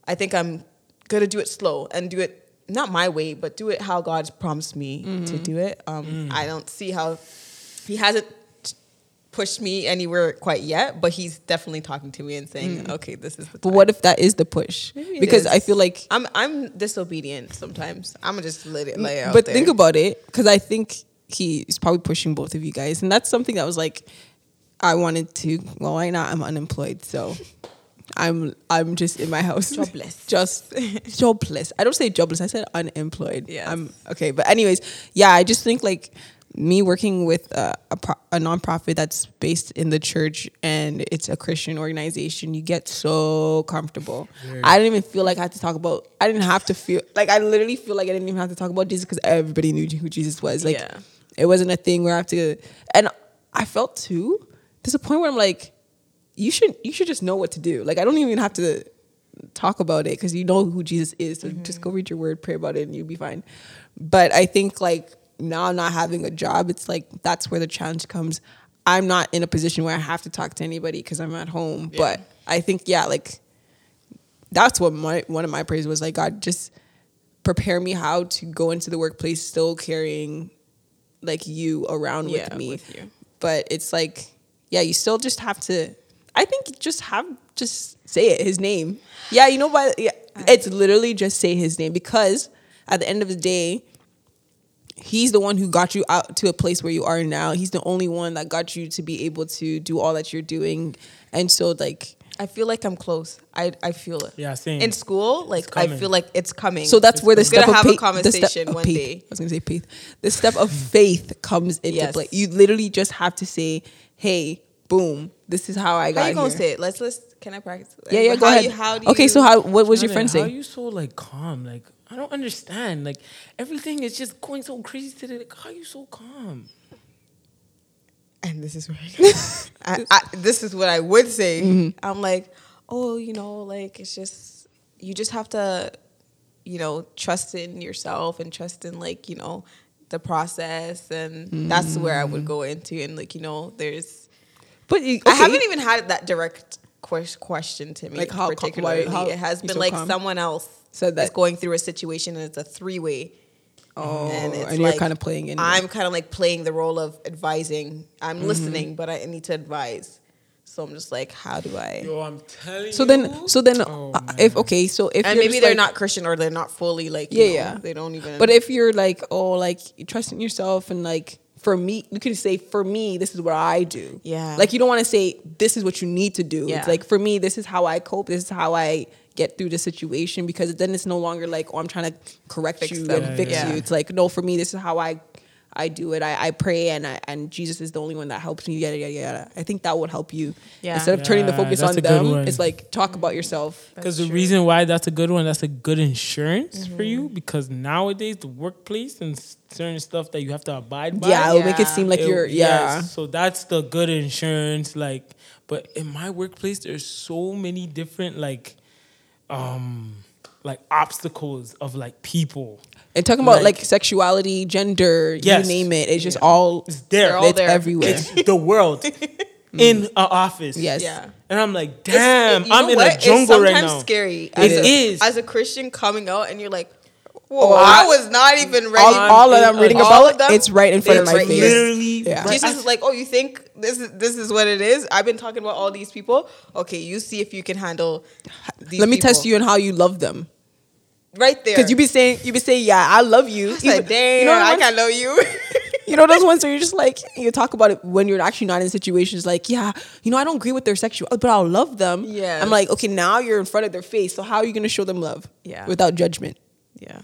[SPEAKER 3] I think I'm gonna do it slow and do it not my way, but do it how God's promised me
[SPEAKER 2] Mm-hmm.
[SPEAKER 3] to do it. Um,
[SPEAKER 2] Mm.
[SPEAKER 3] I don't see how He hasn't pushed me anywhere quite yet, but He's definitely talking to me and saying, "Okay, this is the."
[SPEAKER 2] Mm. But what if that is the push?
[SPEAKER 3] Maybe
[SPEAKER 2] Because I feel like
[SPEAKER 3] I'm I'm disobedient sometimes. I'm gonna just let it lay out.
[SPEAKER 2] but
[SPEAKER 3] there.
[SPEAKER 2] think about it because I think he's probably pushing both of you guys, and that's something that was like I wanted to. Well, why not? I'm unemployed, so I'm I'm just in my house,
[SPEAKER 3] Jobless.
[SPEAKER 2] just jobless. I don't say jobless. I said unemployed.
[SPEAKER 3] Yeah.
[SPEAKER 2] I'm okay. But anyways, yeah, I just think like me working with a, a, pro- a nonprofit that's based in the church and it's a Christian organization, you get so comfortable. I didn't even feel like I had to talk about. I didn't have to feel like I literally feel like I didn't even have to talk about Jesus because everybody knew who Jesus was. Like
[SPEAKER 3] Yeah.
[SPEAKER 2] it wasn't a thing where I have to. And I felt too. There's a point where I'm like, you should you should just know what to do. Like I don't even have to talk about it because you know who Jesus is. So mm-hmm. just go read your word, pray about it, and you'll be fine. But I think like now I'm not having a job, it's like that's where the challenge comes. I'm not in a position where I have to talk to anybody because I'm at home. But I think yeah, like that's what my one of my prayers was like. God, just prepare me how to go into the workplace still carrying like you around
[SPEAKER 3] Yeah,
[SPEAKER 2] with me.
[SPEAKER 3] with you.
[SPEAKER 2] But it's like, yeah, you still just have to. I think just have just say it, his name. Yeah, you know what? Yeah, it's literally just say his name because at the end of the day, he's the one who got you out to a place where you are now. He's the only one that got you to be able to do all that you're doing, and so like.
[SPEAKER 3] I feel like I'm close. I I feel it.
[SPEAKER 4] Yeah, same.
[SPEAKER 3] In school, like I feel like it's coming.
[SPEAKER 2] So that's where the step
[SPEAKER 3] gonna
[SPEAKER 2] of
[SPEAKER 3] have
[SPEAKER 2] faith,
[SPEAKER 3] a
[SPEAKER 2] the step
[SPEAKER 3] conversation
[SPEAKER 2] of
[SPEAKER 3] one
[SPEAKER 2] faith-
[SPEAKER 3] day.
[SPEAKER 2] I was gonna say faith. The step of faith comes into
[SPEAKER 3] Yes.
[SPEAKER 2] play. You literally just have to say, "Hey, boom, this is how I got
[SPEAKER 3] How you gonna
[SPEAKER 2] here."
[SPEAKER 3] say it? Let's let's. Can I practice?
[SPEAKER 2] Yeah, yeah,
[SPEAKER 3] How
[SPEAKER 2] go ahead.
[SPEAKER 3] You, how do you,
[SPEAKER 2] okay, so how? What was your
[SPEAKER 4] Jonathan,
[SPEAKER 2] friend
[SPEAKER 4] How are you so like calm? Like I don't understand. Like everything is just going so crazy today. Like how are you so calm?
[SPEAKER 3] and this is where I, I, this is what I would say.
[SPEAKER 2] Mm-hmm.
[SPEAKER 3] I'm like, oh, you know, like it's just you just have to, you know, trust in yourself and trust in like you know the process, and that's where I would go into and like you know, there's
[SPEAKER 2] But you,
[SPEAKER 3] I haven't even had that direct question to me
[SPEAKER 2] Like how-
[SPEAKER 3] particularly.
[SPEAKER 2] why- how
[SPEAKER 3] it has been
[SPEAKER 2] so
[SPEAKER 3] like
[SPEAKER 2] calm?
[SPEAKER 3] someone else
[SPEAKER 2] Said that.
[SPEAKER 3] is going through a situation and it's a three way.
[SPEAKER 2] Oh,
[SPEAKER 3] and
[SPEAKER 2] and,
[SPEAKER 3] it's
[SPEAKER 2] you're
[SPEAKER 3] like,
[SPEAKER 2] kind of playing in.
[SPEAKER 3] I'm kind of like playing the role of advising. I'm
[SPEAKER 2] Mm-hmm.
[SPEAKER 3] listening, but I need to advise. So I'm just like, how do I?
[SPEAKER 4] Yo, I'm telling
[SPEAKER 2] so
[SPEAKER 4] you.
[SPEAKER 2] then, so then,
[SPEAKER 4] Oh,
[SPEAKER 2] uh, if okay, so if
[SPEAKER 3] and
[SPEAKER 2] you're
[SPEAKER 3] maybe they're
[SPEAKER 2] like-
[SPEAKER 3] not Christian or they're not fully like, you
[SPEAKER 2] Yeah,
[SPEAKER 3] know,
[SPEAKER 2] yeah.
[SPEAKER 3] they don't even.
[SPEAKER 2] But if you're like, oh, like you trust in yourself and like for me, you can say, for me, this is what I do.
[SPEAKER 3] Yeah.
[SPEAKER 2] Like you don't want to say this is what you need to do.
[SPEAKER 3] Yeah.
[SPEAKER 2] It's like for me, this is how I cope. This is how I get through the situation because then it's no longer like, oh, I'm trying to correct
[SPEAKER 3] Fix
[SPEAKER 2] you
[SPEAKER 3] them.
[SPEAKER 2] and
[SPEAKER 4] Yeah,
[SPEAKER 2] fix
[SPEAKER 4] yeah.
[SPEAKER 2] you. It's like, no, for me, this is how I I do it. I, I pray, and I, and Jesus is the only one that helps me. Yada yada yada. I think that would help you
[SPEAKER 3] Yeah.
[SPEAKER 2] instead of turning the focus on them.
[SPEAKER 4] one.
[SPEAKER 2] It's like talk about yourself.
[SPEAKER 4] Because the
[SPEAKER 3] true.
[SPEAKER 4] reason why that's a good one, that's a good insurance for
[SPEAKER 2] Mm-hmm.
[SPEAKER 4] you. Because nowadays, the workplace and certain stuff that you have to abide by.
[SPEAKER 2] Yeah, it'll make it seem like
[SPEAKER 4] it-
[SPEAKER 2] you're yeah.
[SPEAKER 4] yes, so that's the good insurance. Like, but in my workplace, there's so many different like, um, like obstacles of like people.
[SPEAKER 2] And talking about like,
[SPEAKER 4] Like-
[SPEAKER 2] sexuality, gender,
[SPEAKER 4] Yes.
[SPEAKER 2] you name it, it's just all
[SPEAKER 4] It's there.
[SPEAKER 3] All
[SPEAKER 2] it's
[SPEAKER 3] there.
[SPEAKER 2] everywhere.
[SPEAKER 4] It's the world in an office.
[SPEAKER 2] Yes.
[SPEAKER 3] Yeah.
[SPEAKER 4] And I'm like, damn,
[SPEAKER 3] It's-
[SPEAKER 4] I'm in
[SPEAKER 3] what?
[SPEAKER 4] a jungle
[SPEAKER 3] it's
[SPEAKER 4] right
[SPEAKER 3] sometimes
[SPEAKER 4] now.
[SPEAKER 3] scary. As
[SPEAKER 4] It
[SPEAKER 3] a,
[SPEAKER 4] is.
[SPEAKER 3] As a Christian coming out and you're like, whoa,
[SPEAKER 2] Oh,
[SPEAKER 3] I,
[SPEAKER 2] I-
[SPEAKER 3] was not even ready.
[SPEAKER 2] all, all that I'm
[SPEAKER 4] All
[SPEAKER 2] reading
[SPEAKER 3] of
[SPEAKER 2] about,
[SPEAKER 3] them,
[SPEAKER 2] it's right in front of my
[SPEAKER 3] right
[SPEAKER 2] face.
[SPEAKER 3] here.
[SPEAKER 4] Literally,
[SPEAKER 2] Yeah.
[SPEAKER 4] right-
[SPEAKER 3] Jesus is like, oh, you think this is this is what it is? I've been talking about all these people. Okay, you see if you can handle these
[SPEAKER 2] Let me
[SPEAKER 3] people.
[SPEAKER 2] test you on how you love them.
[SPEAKER 3] right there.
[SPEAKER 2] Because you be saying you be saying, yeah, I love you.
[SPEAKER 3] It's like,
[SPEAKER 2] Even-
[SPEAKER 3] damn,
[SPEAKER 2] you know,
[SPEAKER 3] I
[SPEAKER 2] the
[SPEAKER 3] can know you.
[SPEAKER 2] you know those ones where you're just like you talk about it when you're actually not in situations like, yeah, you know, I don't agree with their sexual, but I'll love them.
[SPEAKER 3] yeah
[SPEAKER 2] I'm like, okay, now you're in front of their face, so how are you gonna show them love?
[SPEAKER 3] Yeah.
[SPEAKER 2] without judgment.
[SPEAKER 3] Yeah.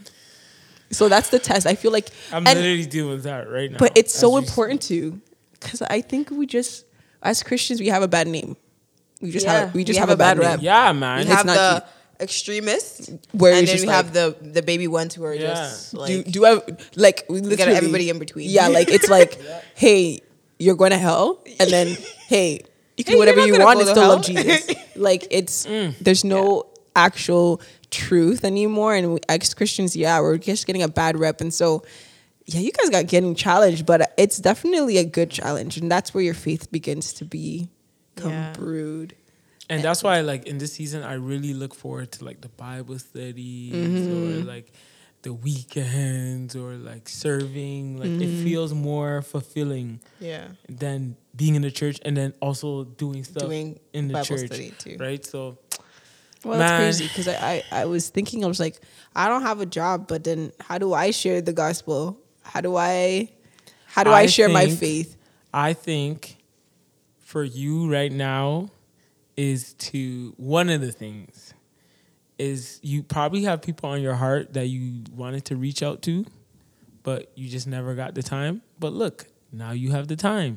[SPEAKER 2] So that's the test. I feel like,
[SPEAKER 4] I'm
[SPEAKER 2] and-
[SPEAKER 4] literally dealing with that right now.
[SPEAKER 2] but it's so important too, because I think we just as Christians we have a bad name. We just
[SPEAKER 3] Yeah,
[SPEAKER 2] have we
[SPEAKER 3] we
[SPEAKER 2] just
[SPEAKER 3] have
[SPEAKER 2] have,
[SPEAKER 3] a
[SPEAKER 2] a bad
[SPEAKER 3] bad
[SPEAKER 2] rep.
[SPEAKER 3] rep.
[SPEAKER 4] Yeah, man.
[SPEAKER 3] We
[SPEAKER 2] It's
[SPEAKER 3] have
[SPEAKER 2] not
[SPEAKER 3] the extremists,
[SPEAKER 2] Where
[SPEAKER 3] and then
[SPEAKER 2] just
[SPEAKER 3] we
[SPEAKER 2] like-
[SPEAKER 3] have the the baby ones who are
[SPEAKER 4] Yeah.
[SPEAKER 3] just like
[SPEAKER 2] do do I like we
[SPEAKER 3] got everybody in between.
[SPEAKER 2] Yeah, like it's like, hey, you're going to hell, and then hey, you can
[SPEAKER 3] Hey,
[SPEAKER 2] do whatever
[SPEAKER 3] you're
[SPEAKER 2] you
[SPEAKER 3] not
[SPEAKER 2] want
[SPEAKER 3] gonna
[SPEAKER 2] and still
[SPEAKER 3] to
[SPEAKER 2] love. Jesus. like it's
[SPEAKER 4] Mm.
[SPEAKER 2] there's no actual truth anymore, and we, as Christians, yeah, we're just getting a bad rep, and so. Yeah, you guys got getting challenged, but it's definitely a good challenge, and that's where your faith begins to be come
[SPEAKER 3] Yeah.
[SPEAKER 2] brewed.
[SPEAKER 4] and that's why like in this season i really look forward to like the bible studies or mm-hmm. like the weekends or like serving like it mm-hmm. feels more fulfilling
[SPEAKER 3] yeah.
[SPEAKER 4] than being in the church and then also doing stuff
[SPEAKER 3] Doing
[SPEAKER 4] in the
[SPEAKER 3] Bible
[SPEAKER 4] church
[SPEAKER 3] study, too.
[SPEAKER 4] right so
[SPEAKER 2] Well,
[SPEAKER 4] Man.
[SPEAKER 2] that's crazy because I, I, I was thinking, I was like, I don't have a job, but then how do I share the gospel? How do I, how do I,
[SPEAKER 4] I
[SPEAKER 2] share my faith?
[SPEAKER 4] i think for you right now is to one of the things is you probably have people on your heart that you wanted to reach out to but you just never got the time but look now you have the time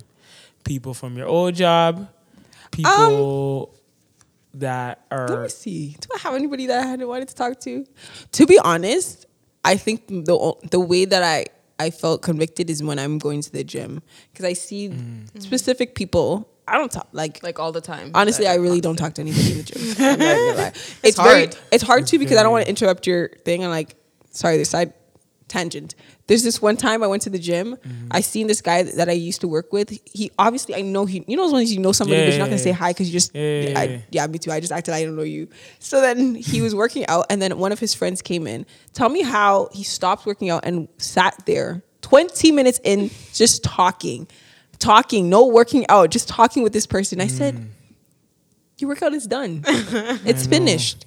[SPEAKER 4] people from your old job um, people that
[SPEAKER 2] Let me see. Do I have anybody that I had wanted to talk to? To be honest, I think the the way that I I felt convicted is when I'm going to the gym because I see
[SPEAKER 4] Mm.
[SPEAKER 2] specific people. I don't talk like
[SPEAKER 3] Like all the time.
[SPEAKER 2] Honestly, I really don't talk to anybody in the gym. I'm not gonna lie. It's, very,
[SPEAKER 3] hard.
[SPEAKER 2] it's hard too because I don't want to interrupt your thing. And like, sorry, this side tangent. There's this one time I went to the gym.
[SPEAKER 4] Mm-hmm.
[SPEAKER 2] I seen this guy that I used to work with. He obviously I know he. You know as long as you know somebody, but you're not gonna say hi because you just.
[SPEAKER 4] Yeah, yeah, yeah.
[SPEAKER 2] I, yeah, me too. I just acted like I don't know you. So then he was working out, and then one of his friends came in. Tell me how he stopped working out and sat there 20 minutes in, just talking, talking, no working out, just talking with this person. I
[SPEAKER 4] Mm.
[SPEAKER 2] said, "Your workout is done. it's finished."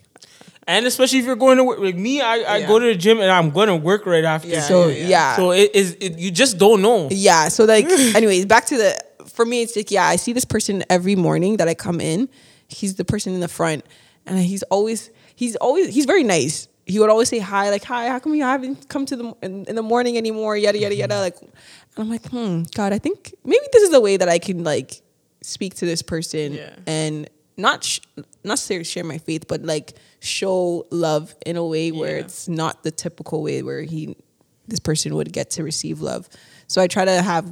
[SPEAKER 4] And especially if you're going to work like me i, I
[SPEAKER 3] Yeah.
[SPEAKER 4] go to the gym and i'm going to work right after
[SPEAKER 3] Yeah,
[SPEAKER 2] So
[SPEAKER 3] yeah,
[SPEAKER 2] yeah,
[SPEAKER 3] yeah.
[SPEAKER 4] so it is it, you just don't know
[SPEAKER 2] Yeah. So like, anyways, back to the. For me, it's like yeah, I see this person every morning that I come in. He's the person in the front, and he's always he's always he's very nice. He would always say hi, like hi. How come you haven't come to the in, in the morning anymore? Yada yada yada. Like, and I'm like, hmm, God, I think maybe this is the way that I can like speak to this person
[SPEAKER 3] Yeah.
[SPEAKER 2] and not sh- not necessarily share my faith, but like show love in a way where
[SPEAKER 3] Yeah.
[SPEAKER 2] it's not the typical way where he this person would get to receive love. So I try to have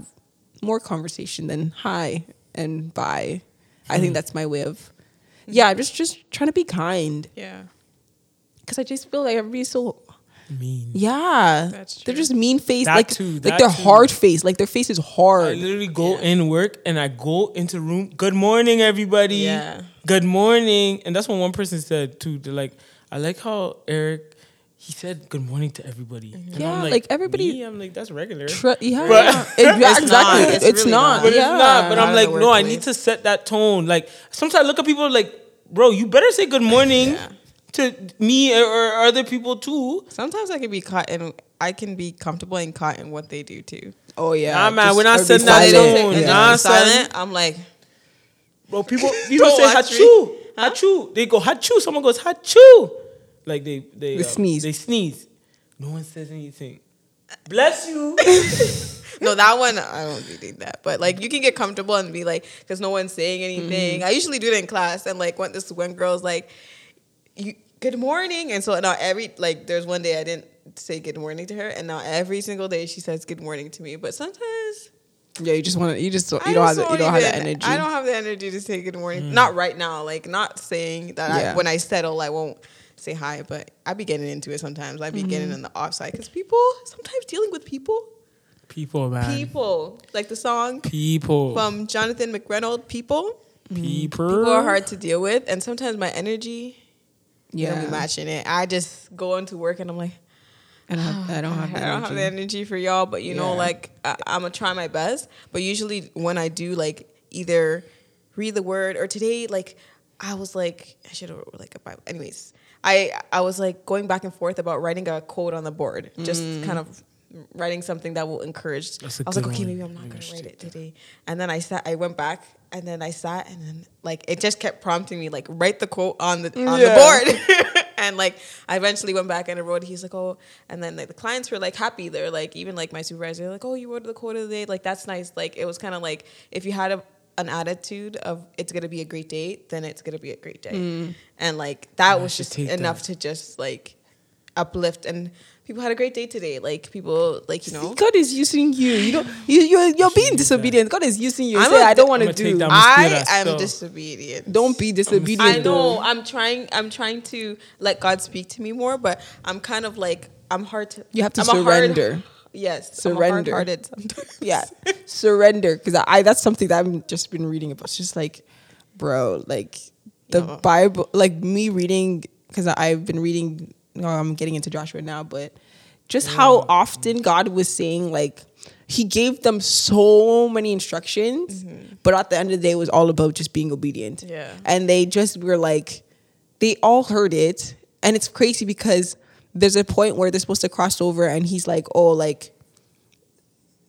[SPEAKER 2] more conversation than hi and bye. I think hmm. that's my way of hmm. yeah, I'm just just trying to be kind
[SPEAKER 3] Yeah.
[SPEAKER 2] because I just feel like everybody's so
[SPEAKER 4] mean
[SPEAKER 2] yeah.
[SPEAKER 3] That's
[SPEAKER 2] They're just mean face,
[SPEAKER 4] That
[SPEAKER 2] like
[SPEAKER 4] too,
[SPEAKER 2] like
[SPEAKER 4] that
[SPEAKER 2] they're
[SPEAKER 4] too.
[SPEAKER 2] hard face, like their face is hard.
[SPEAKER 4] I literally go in work and I go into room. Good morning, everybody.
[SPEAKER 3] Yeah.
[SPEAKER 4] Good morning, and that's what one person said too. They're like, I like how Eric. He said good morning to everybody. And I'm
[SPEAKER 2] Yeah, like, everybody-
[SPEAKER 4] me? I'm like that's regular.
[SPEAKER 2] Tr- yeah,
[SPEAKER 4] But-
[SPEAKER 2] It- yeah,
[SPEAKER 3] It's
[SPEAKER 2] exactly.
[SPEAKER 3] not.
[SPEAKER 2] It's,
[SPEAKER 3] It's really
[SPEAKER 2] not.
[SPEAKER 3] not.
[SPEAKER 4] but
[SPEAKER 2] yeah.
[SPEAKER 4] it's not. But
[SPEAKER 3] Not
[SPEAKER 4] I'm like,
[SPEAKER 3] the
[SPEAKER 4] no, I need to set that tone. Like sometimes I look at people like, bro, you better say good morning
[SPEAKER 3] Yeah.
[SPEAKER 4] To me or, or other people too.
[SPEAKER 3] Sometimes I can be caught in. I can be comfortable and caught in what they do too.
[SPEAKER 2] Oh yeah.
[SPEAKER 4] Nah, man,
[SPEAKER 2] Just
[SPEAKER 4] we're not
[SPEAKER 2] everybody
[SPEAKER 4] setting that
[SPEAKER 2] silent.
[SPEAKER 4] tone.
[SPEAKER 3] If they
[SPEAKER 4] Nah,
[SPEAKER 3] silent. I'm like,
[SPEAKER 4] Bro, people people
[SPEAKER 3] Don't
[SPEAKER 4] say
[SPEAKER 3] watch me.
[SPEAKER 4] hachu, hachu. They go hachu. Someone goes hachu. Like they they,
[SPEAKER 2] They
[SPEAKER 4] uh,
[SPEAKER 2] sneeze.
[SPEAKER 4] They sneeze. No one says anything. Bless you.
[SPEAKER 3] no, that one I don't really think that. But like you can get comfortable and be like, because no one's saying anything. I usually do it in class, and like when this one girl's like, "You good morning," and so now every like there's one day I didn't say good morning to her, and now every single day she says good morning to me. But sometimes
[SPEAKER 2] Yeah, you just want to. You just don't,
[SPEAKER 3] I
[SPEAKER 2] you don't have the, you don't have the energy.
[SPEAKER 3] I don't have the energy to say good morning. Mm. Not right now. Like not saying that
[SPEAKER 2] Yeah.
[SPEAKER 3] I, when I settle, I won't say hi. But I be getting into it sometimes. I be mm-hmm. getting in the offside because people sometimes dealing with people,
[SPEAKER 4] People, man.
[SPEAKER 3] people like the song
[SPEAKER 4] People.
[SPEAKER 3] from Jonathan McReynolds. People,
[SPEAKER 4] People.
[SPEAKER 3] people are hard to deal with, and sometimes my energy, yeah, don't be matching it. I just go into work and I'm like.
[SPEAKER 2] I don't have. I don't have. The
[SPEAKER 3] I don't have the
[SPEAKER 2] energy.
[SPEAKER 3] for y'all, but you know, like I, I'm gonna try my best. But usually, when I do, like either read the word or today, like I was like, I should have like a Bible. Anyways, I I was like going back and forth about writing a quote on the board, just
[SPEAKER 2] Mm.
[SPEAKER 3] kind of writing something that will encourage.
[SPEAKER 4] That's a
[SPEAKER 3] I was like, okay,
[SPEAKER 4] one.
[SPEAKER 3] maybe I'm not
[SPEAKER 4] Maybe I
[SPEAKER 3] gonna write it today. And then I sat, I went back, and then I sat, and then like it just kept prompting me, like write the quote on the on
[SPEAKER 2] Yeah.
[SPEAKER 3] the board. and like I eventually went back and I wrote. He's like, oh, and then like the clients were like happy. They're like, even like my supervisor, like, oh, you wrote the quote of the day. Like that's nice. Like it was kind of like if you had a an attitude of it's gonna be a great day, then it's gonna be a great day. Mm. And like that
[SPEAKER 4] I
[SPEAKER 3] was just enough
[SPEAKER 4] that.
[SPEAKER 3] to just like uplift and people had a great day today. Like people like you know.
[SPEAKER 2] God is using you. You don't. You you're, you're being disobedient. God is using you.
[SPEAKER 3] I'm
[SPEAKER 2] Say,
[SPEAKER 3] a-
[SPEAKER 2] I don't want to do.
[SPEAKER 3] I am
[SPEAKER 4] stuff.
[SPEAKER 3] disobedient.
[SPEAKER 2] Don't be disobedient.
[SPEAKER 3] I know.
[SPEAKER 2] though.
[SPEAKER 3] I'm trying. I'm trying to let God speak to me more, but I'm kind of like I'm hard to.
[SPEAKER 2] You have to
[SPEAKER 3] I'm a hard-
[SPEAKER 2] surrender.
[SPEAKER 3] yes,
[SPEAKER 2] Surrender.
[SPEAKER 3] I'm hearted sometimes.
[SPEAKER 2] yeah surrender because I, that's something that i've just been reading about it's just like bro like the
[SPEAKER 3] Yeah.
[SPEAKER 2] bible like me reading because i've been reading i'm getting into joshua now but just how often god was saying like he gave them so many instructions mm-hmm. but at the end of the day it was all about just being obedient
[SPEAKER 3] Yeah.
[SPEAKER 2] and they just were like they all heard it and it's crazy because there's a point where they're supposed to cross over and he's like oh like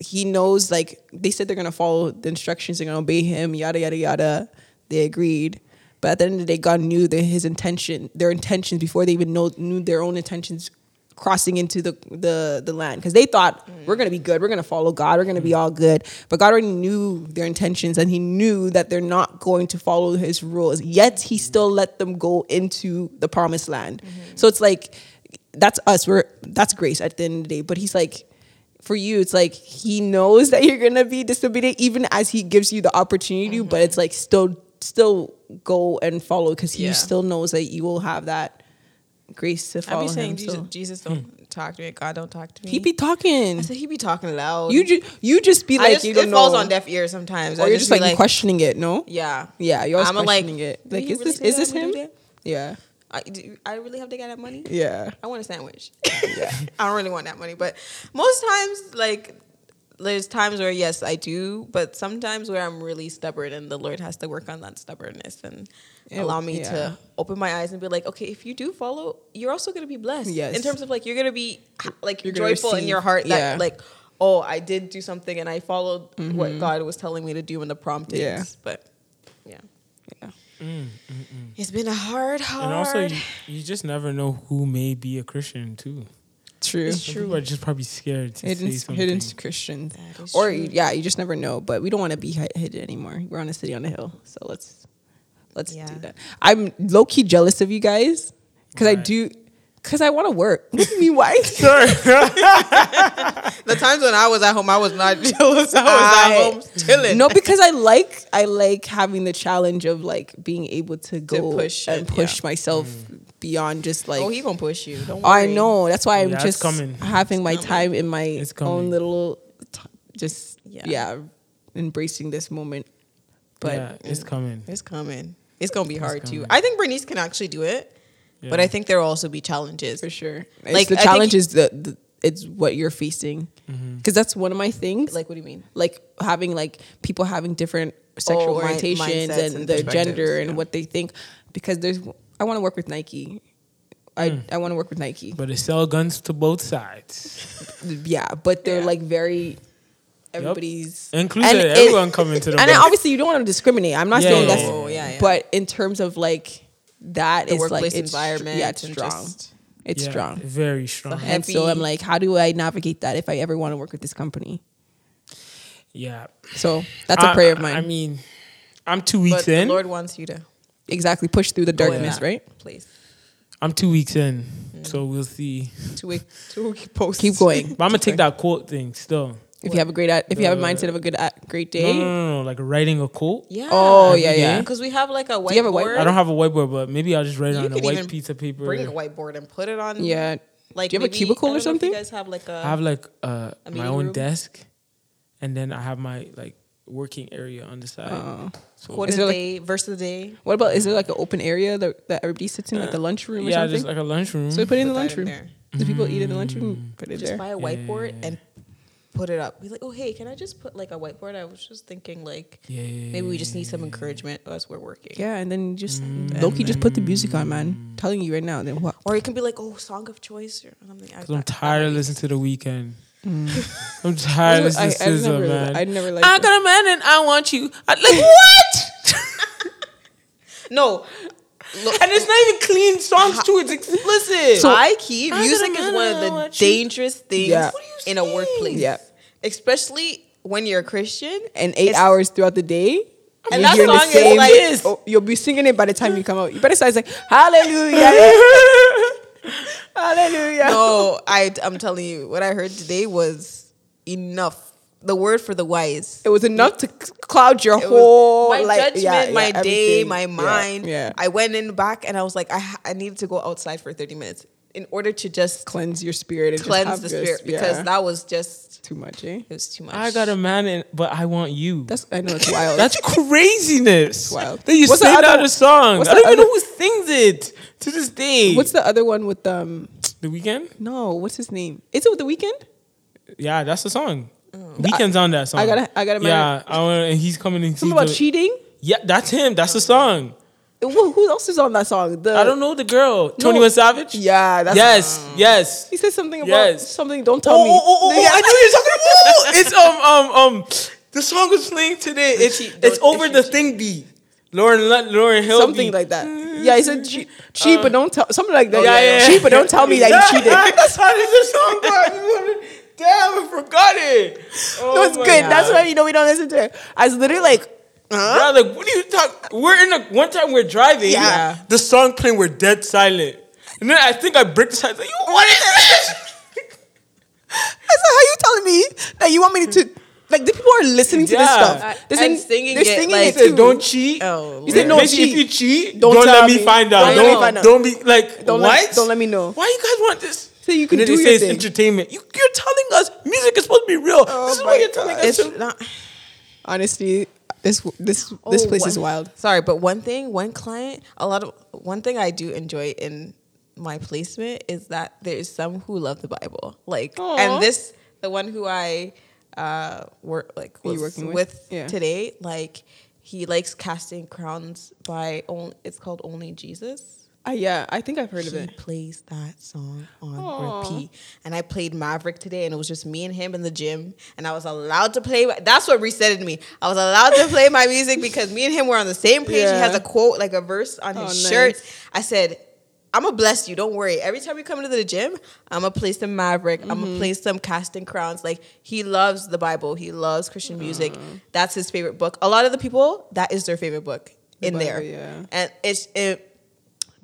[SPEAKER 2] he knows like they said they're gonna follow the instructions, they're gonna obey him, yada yada yada. They agreed. But at the end of the day, God knew that his intention, their intentions before they even know knew their own intentions crossing into the the, the land. Because they thought we're gonna be good, we're gonna follow God, we're gonna be all good. But God already knew their intentions and he knew that they're not going to follow his rules. Yet he still let them go into the promised land. So it's like that's us. We're that's grace at the end of the day. But he's like, for you, it's like he knows that you're gonna be disobedient, even as he gives you the opportunity. But it's like still, still go and follow because he
[SPEAKER 3] Yeah.
[SPEAKER 2] still knows that you will have that grace to follow.
[SPEAKER 3] I
[SPEAKER 2] follow
[SPEAKER 3] be saying
[SPEAKER 2] him.
[SPEAKER 3] Jesus,
[SPEAKER 2] so.
[SPEAKER 3] Jesus don't hmm. talk to me. God don't talk to me.
[SPEAKER 2] He be talking.
[SPEAKER 3] I said he be talking loud.
[SPEAKER 2] You ju- you just be like
[SPEAKER 3] just,
[SPEAKER 2] you don't
[SPEAKER 3] it falls
[SPEAKER 2] know.
[SPEAKER 3] on deaf ears sometimes.
[SPEAKER 2] or
[SPEAKER 3] I
[SPEAKER 2] you're just
[SPEAKER 3] be
[SPEAKER 2] like, questioning it. No.
[SPEAKER 3] yeah,
[SPEAKER 2] Yeah, you're always
[SPEAKER 3] I'm like,
[SPEAKER 2] questioning it. Like, is
[SPEAKER 3] really
[SPEAKER 2] this is this him? Yeah.
[SPEAKER 3] I, do I really have to get that money?
[SPEAKER 2] Yeah.
[SPEAKER 3] I want a sandwich. Yeah. I don't really want that money, but most times, like, there's times where yes, I do, but sometimes where I'm really stubborn, and the Lord has to work on that stubbornness and
[SPEAKER 2] Yeah,
[SPEAKER 3] allow me
[SPEAKER 2] yeah.
[SPEAKER 3] to open my eyes and be like, okay, if you do follow, you're also gonna be blessed.
[SPEAKER 2] Yes.
[SPEAKER 3] in terms of like you're gonna be like
[SPEAKER 2] You're gonna
[SPEAKER 3] joyful in your heart that
[SPEAKER 2] yeah.
[SPEAKER 3] like. Oh, I did do something and I followed what God was telling me to do in the promptings.
[SPEAKER 2] Yeah.
[SPEAKER 3] But yeah.
[SPEAKER 2] Yeah. Mm, mm, mm.
[SPEAKER 3] It's been a hard, hard.
[SPEAKER 4] And also, you, you just never know who may be a Christian too.
[SPEAKER 2] True.
[SPEAKER 3] It's true.
[SPEAKER 4] people are just probably scared to
[SPEAKER 2] Hidden,
[SPEAKER 4] say something.
[SPEAKER 2] hidden Christians, or
[SPEAKER 3] true.
[SPEAKER 2] yeah, you just never know. But we don't want to be hidden anymore. We're on a city on a hill, so let's let's
[SPEAKER 3] Yeah.
[SPEAKER 2] do that. I'm low key jealous of you guys because I do because I want to work. What do you mean why?
[SPEAKER 3] The times when I was at home, I was not jealous. I was
[SPEAKER 2] I-
[SPEAKER 3] at home chilling.
[SPEAKER 2] no, because I like I like having the challenge of like being able to go
[SPEAKER 3] push
[SPEAKER 2] and
[SPEAKER 3] it,
[SPEAKER 2] push
[SPEAKER 3] yeah.
[SPEAKER 2] myself mm. Beyond just like
[SPEAKER 3] oh, he gonna push you. Don't worry.
[SPEAKER 2] I know. That's why I'm
[SPEAKER 4] Yeah,
[SPEAKER 2] just
[SPEAKER 4] coming.
[SPEAKER 2] having my time in my own little, t- just
[SPEAKER 3] Yeah.
[SPEAKER 2] yeah. embracing this moment. But
[SPEAKER 4] yeah, it's coming.
[SPEAKER 3] It's coming. It's gonna be hard too. I think Bernice can actually do it, but I think there will also be challenges.
[SPEAKER 2] for sure,
[SPEAKER 3] Like,
[SPEAKER 2] like the
[SPEAKER 3] I think-
[SPEAKER 2] challenge is the, the it's what you're facing
[SPEAKER 4] Mm-hmm.
[SPEAKER 2] because that's one of my things.
[SPEAKER 3] Like, what do you mean?
[SPEAKER 2] like having like people having different sexual
[SPEAKER 3] Oh,
[SPEAKER 2] orientations
[SPEAKER 3] mindsets
[SPEAKER 2] and,
[SPEAKER 3] and
[SPEAKER 2] their
[SPEAKER 3] perspectives,
[SPEAKER 2] gender and what they think because there's I want to work with Nike. I, hmm. I want to work with Nike.
[SPEAKER 4] But they sell guns to both sides.
[SPEAKER 2] yeah, but they're
[SPEAKER 3] Yeah.
[SPEAKER 2] like very everybody's
[SPEAKER 4] Included
[SPEAKER 2] and it-
[SPEAKER 4] everyone coming to the
[SPEAKER 2] and obviously you don't want to discriminate. I'm not
[SPEAKER 4] Yeah,
[SPEAKER 2] saying
[SPEAKER 4] yeah,
[SPEAKER 2] that's,
[SPEAKER 4] yeah.
[SPEAKER 3] Oh, yeah, yeah.
[SPEAKER 2] but in terms of like that,
[SPEAKER 3] The
[SPEAKER 2] it's like
[SPEAKER 3] workplace
[SPEAKER 2] it's
[SPEAKER 3] environment
[SPEAKER 2] Yeah, it's strong.
[SPEAKER 3] just-
[SPEAKER 2] it's
[SPEAKER 4] Yeah,
[SPEAKER 2] strong.
[SPEAKER 4] Very strong.
[SPEAKER 3] So
[SPEAKER 2] And so I'm like, how do I navigate that if I ever want to work with this company?
[SPEAKER 4] Yeah.
[SPEAKER 2] So that's a
[SPEAKER 4] I-
[SPEAKER 2] prayer of mine.
[SPEAKER 4] I mean, I'm two weeks
[SPEAKER 3] But the
[SPEAKER 4] in.
[SPEAKER 3] Lord wants you to
[SPEAKER 2] exactly. Push through the
[SPEAKER 3] go in
[SPEAKER 2] darkness, right?
[SPEAKER 3] Please.
[SPEAKER 4] I'm two weeks in, so we'll see.
[SPEAKER 3] Two week, two week post.
[SPEAKER 2] Keep going.
[SPEAKER 4] But I'm gonna take that quote thing still.
[SPEAKER 2] If you have a great, at, if you have a mindset of a good, great day.
[SPEAKER 4] no, no, no, like writing a quote.
[SPEAKER 3] Yeah.
[SPEAKER 2] Oh yeah, yeah.
[SPEAKER 3] Because we have like a whiteboard.
[SPEAKER 2] you have a whiteboard?
[SPEAKER 4] I don't have a whiteboard, but maybe I'll just write it on a white
[SPEAKER 3] even
[SPEAKER 4] piece of paper.
[SPEAKER 3] Bring a whiteboard and put it on.
[SPEAKER 2] Yeah.
[SPEAKER 3] Like,
[SPEAKER 2] Do you have a cubicle or
[SPEAKER 3] don't know if
[SPEAKER 2] something?
[SPEAKER 3] You guys have like a.
[SPEAKER 4] I have like uh,
[SPEAKER 3] a
[SPEAKER 4] my own
[SPEAKER 3] room?
[SPEAKER 4] desk, and then I have my like working area on the side.
[SPEAKER 2] Oh.
[SPEAKER 4] so
[SPEAKER 3] quote
[SPEAKER 2] Is there,
[SPEAKER 3] the
[SPEAKER 2] like-
[SPEAKER 3] day, verse of the day.
[SPEAKER 2] What about is there like an open area that, that everybody sits in, like the uh, lunchroom or
[SPEAKER 4] yeah,
[SPEAKER 2] something?
[SPEAKER 4] just like a lunchroom.
[SPEAKER 2] so we put it in the
[SPEAKER 3] Put that in
[SPEAKER 2] lunchroom.
[SPEAKER 3] there.
[SPEAKER 2] Do people eat in the lunchroom? Mm. Put it
[SPEAKER 3] Just
[SPEAKER 2] there.
[SPEAKER 3] Just buy a whiteboard
[SPEAKER 4] Yeah.
[SPEAKER 3] and put it up. Be like, oh hey, can I just put like a whiteboard? I was just thinking like
[SPEAKER 4] yeah,
[SPEAKER 3] maybe we just need some encouragement as we're working.
[SPEAKER 2] Yeah, and then just mm. Loki just put the music on, man. Mm. telling you right now. Then what?
[SPEAKER 3] Or it can be like, oh, song of choice or something. I-
[SPEAKER 4] Cause I'm
[SPEAKER 3] that- that
[SPEAKER 4] tired of listening to the Weeknd. Mm. I'm tired of
[SPEAKER 2] I,
[SPEAKER 4] listening
[SPEAKER 2] I
[SPEAKER 4] SZA,
[SPEAKER 2] never,
[SPEAKER 4] man.
[SPEAKER 2] I never liked
[SPEAKER 4] I got a man and I want you. I, like what?
[SPEAKER 3] No. Look,
[SPEAKER 4] and it's not even clean songs too. It's explicit.
[SPEAKER 3] so high key,
[SPEAKER 4] I
[SPEAKER 3] music is one of the
[SPEAKER 4] want you.
[SPEAKER 3] dangerous things
[SPEAKER 2] Yeah. What
[SPEAKER 4] are you
[SPEAKER 3] in a workplace.
[SPEAKER 2] Yeah.
[SPEAKER 3] Especially when you're a Christian.
[SPEAKER 2] and eight
[SPEAKER 3] It's-
[SPEAKER 2] hours throughout the day.
[SPEAKER 3] And
[SPEAKER 2] you're
[SPEAKER 3] that
[SPEAKER 2] hearing the
[SPEAKER 3] song is
[SPEAKER 2] same-
[SPEAKER 3] like-
[SPEAKER 2] oh, you'll be singing it by the time you come out. You better start like Hallelujah, Hallelujah.
[SPEAKER 3] No, I I'm telling you, what I heard today was enough. The word for the wise.
[SPEAKER 2] It was enough to cloud your
[SPEAKER 3] It was
[SPEAKER 2] whole
[SPEAKER 3] my judgment,
[SPEAKER 2] yeah, yeah,
[SPEAKER 3] my day, my mind.
[SPEAKER 2] Yeah,
[SPEAKER 3] I went in back and I was like, I, I needed to go outside for 30 minutes in order to just
[SPEAKER 2] cleanse your spirit and just
[SPEAKER 3] cleanse
[SPEAKER 2] have
[SPEAKER 3] the
[SPEAKER 2] this-
[SPEAKER 3] spirit because
[SPEAKER 2] yeah.
[SPEAKER 3] that was just
[SPEAKER 2] too much. Eh?
[SPEAKER 3] it was too much.
[SPEAKER 4] I got a man, and, but I want you.
[SPEAKER 2] That's I know it's wild.
[SPEAKER 4] That's craziness.
[SPEAKER 2] wild.
[SPEAKER 4] That you
[SPEAKER 2] What's the
[SPEAKER 4] say that
[SPEAKER 2] other-
[SPEAKER 4] in a song. I don't
[SPEAKER 2] the
[SPEAKER 4] even know who sings it to this day.
[SPEAKER 2] what's the other one with um?
[SPEAKER 4] the Weeknd?
[SPEAKER 2] No, what's his name? Is it with the Weeknd?
[SPEAKER 4] Yeah, that's the song. Weeknd's on that song.
[SPEAKER 2] I gotta- I gotta
[SPEAKER 4] Yeah, I wanna, and he's coming in.
[SPEAKER 2] Something about cheating.
[SPEAKER 4] Yeah, that's him. That's the song.
[SPEAKER 2] Who, who else is on that song? The
[SPEAKER 4] I don't know the girl. Twenty One Savage.
[SPEAKER 2] Yeah, that's
[SPEAKER 4] Yes. Yes.
[SPEAKER 2] He said something about
[SPEAKER 4] Yes.
[SPEAKER 2] something. Don't tell
[SPEAKER 4] Oh,
[SPEAKER 2] me.
[SPEAKER 4] oh, oh, oh,
[SPEAKER 2] Yeah.
[SPEAKER 4] I know you're talking about. It's um um um. The song was playing today. It's
[SPEAKER 3] cheat-
[SPEAKER 4] it's over
[SPEAKER 3] if
[SPEAKER 4] the thing beat. Lauren Lauryn Hill
[SPEAKER 2] something
[SPEAKER 4] beat.
[SPEAKER 2] like that. Yeah, he said cheat, cheat but don't tell something like that.
[SPEAKER 4] Uh, yeah, yeah, yeah.
[SPEAKER 2] cheat but don't tell me that you cheated.
[SPEAKER 4] That's how the song goes. Damn, I forgot it. Oh
[SPEAKER 2] No, it's good. That's why you know we don't listen to it. I was literally like, huh?
[SPEAKER 4] Bro, like, what are you talking? We're in a one time we're driving.
[SPEAKER 2] Yeah.
[SPEAKER 4] The song playing, we're dead silent. And then I think I break the silence. Like, what is this?
[SPEAKER 2] I said, how you telling me that you want me to? Like the people are listening to this stuff.
[SPEAKER 3] Uh,
[SPEAKER 2] They're
[SPEAKER 3] and
[SPEAKER 2] saying,
[SPEAKER 3] singing
[SPEAKER 2] they're
[SPEAKER 3] it,
[SPEAKER 2] singing
[SPEAKER 3] like-
[SPEAKER 2] it
[SPEAKER 4] Said,
[SPEAKER 2] too.
[SPEAKER 4] don't cheat.
[SPEAKER 3] Oh,
[SPEAKER 2] You said no
[SPEAKER 4] Basically,
[SPEAKER 2] cheat.
[SPEAKER 4] If you cheat,
[SPEAKER 2] Don't
[SPEAKER 4] don't, let
[SPEAKER 2] me.
[SPEAKER 4] me find out.
[SPEAKER 2] Don't
[SPEAKER 4] Don't,
[SPEAKER 2] let me find out.
[SPEAKER 4] don't be like
[SPEAKER 2] Don't
[SPEAKER 4] what?
[SPEAKER 2] let- don't let me know.
[SPEAKER 4] Why you guys want this?
[SPEAKER 2] So you can
[SPEAKER 4] and then
[SPEAKER 2] do
[SPEAKER 4] they
[SPEAKER 2] your
[SPEAKER 4] say it's
[SPEAKER 2] thing.
[SPEAKER 4] entertainment. You, you're telling us music is supposed to be real.
[SPEAKER 2] Oh
[SPEAKER 4] this is what you're telling
[SPEAKER 2] God.
[SPEAKER 4] us.
[SPEAKER 3] it's
[SPEAKER 4] to-
[SPEAKER 3] not.
[SPEAKER 2] Honestly, this this this
[SPEAKER 3] Oh,
[SPEAKER 2] place
[SPEAKER 3] one-
[SPEAKER 2] is wild.
[SPEAKER 3] Sorry, but one thing, one client, a lot of one thing I do enjoy in my placement is that there's some who love the Bible. Like,
[SPEAKER 2] Aw.
[SPEAKER 3] and this, the one who I uh work like was
[SPEAKER 2] working with?
[SPEAKER 3] with,
[SPEAKER 2] Yeah.
[SPEAKER 3] today, like he likes casting crowns by only. It's called Only Jesus.
[SPEAKER 2] Uh, yeah, I think I've heard of it.
[SPEAKER 3] he plays that song on
[SPEAKER 2] Aw.
[SPEAKER 3] repeat. And I played Maverick today, and it was just me and him in the gym. And I was allowed to play. That's what resetted me. I was allowed to play my music because me and him were on the same page. He has a quote, like a verse on
[SPEAKER 2] Oh,
[SPEAKER 3] his
[SPEAKER 2] nice.
[SPEAKER 3] shirt. I said, I'm gonna bless you. Don't worry. Every time you come into the gym, I'm gonna play some Maverick. I'm
[SPEAKER 2] Mm-hmm.
[SPEAKER 3] gonna play some Casting Crowns. Like he loves the Bible. He loves Christian music. That's his favorite book. A lot of the people, that is their favorite book in
[SPEAKER 2] Bible,
[SPEAKER 3] there.
[SPEAKER 2] yeah.
[SPEAKER 3] And it's it.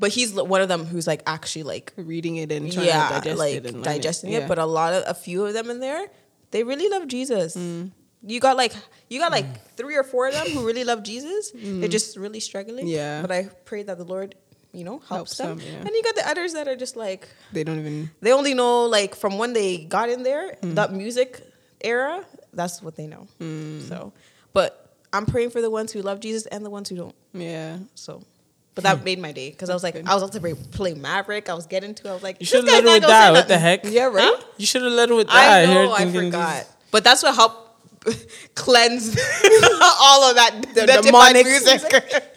[SPEAKER 3] But he's one of them who's like actually like
[SPEAKER 2] Reading it and trying
[SPEAKER 3] yeah,
[SPEAKER 2] to digest
[SPEAKER 3] like
[SPEAKER 2] it and
[SPEAKER 3] digesting it.
[SPEAKER 2] Yeah.
[SPEAKER 3] But a lot of a few of them in there, they really love Jesus.
[SPEAKER 2] Mm.
[SPEAKER 3] You got like you got like three or four of them who really love Jesus. They're just really struggling.
[SPEAKER 2] Mm. Yeah.
[SPEAKER 3] But I pray that the Lord, you know, helps,
[SPEAKER 2] Helps
[SPEAKER 3] them.
[SPEAKER 2] them, yeah.
[SPEAKER 3] And you got the others that are just like
[SPEAKER 2] they don't even.
[SPEAKER 3] they only know like from when they got in there
[SPEAKER 2] Mm.
[SPEAKER 3] that music era. That's what they know.
[SPEAKER 2] Mm.
[SPEAKER 3] So, but I'm praying for the ones who love Jesus and the ones who don't.
[SPEAKER 2] Yeah.
[SPEAKER 3] So. But that made my day because I was like. I was about to play- Maverick. I was getting to. I was like,
[SPEAKER 4] You should have
[SPEAKER 3] not
[SPEAKER 4] with that. What the heck?
[SPEAKER 2] Yeah, right?
[SPEAKER 4] You should have let it with that.
[SPEAKER 3] I know, I forgot. But that's what helped cleanse all of that
[SPEAKER 2] The
[SPEAKER 3] the
[SPEAKER 2] demonic
[SPEAKER 3] music.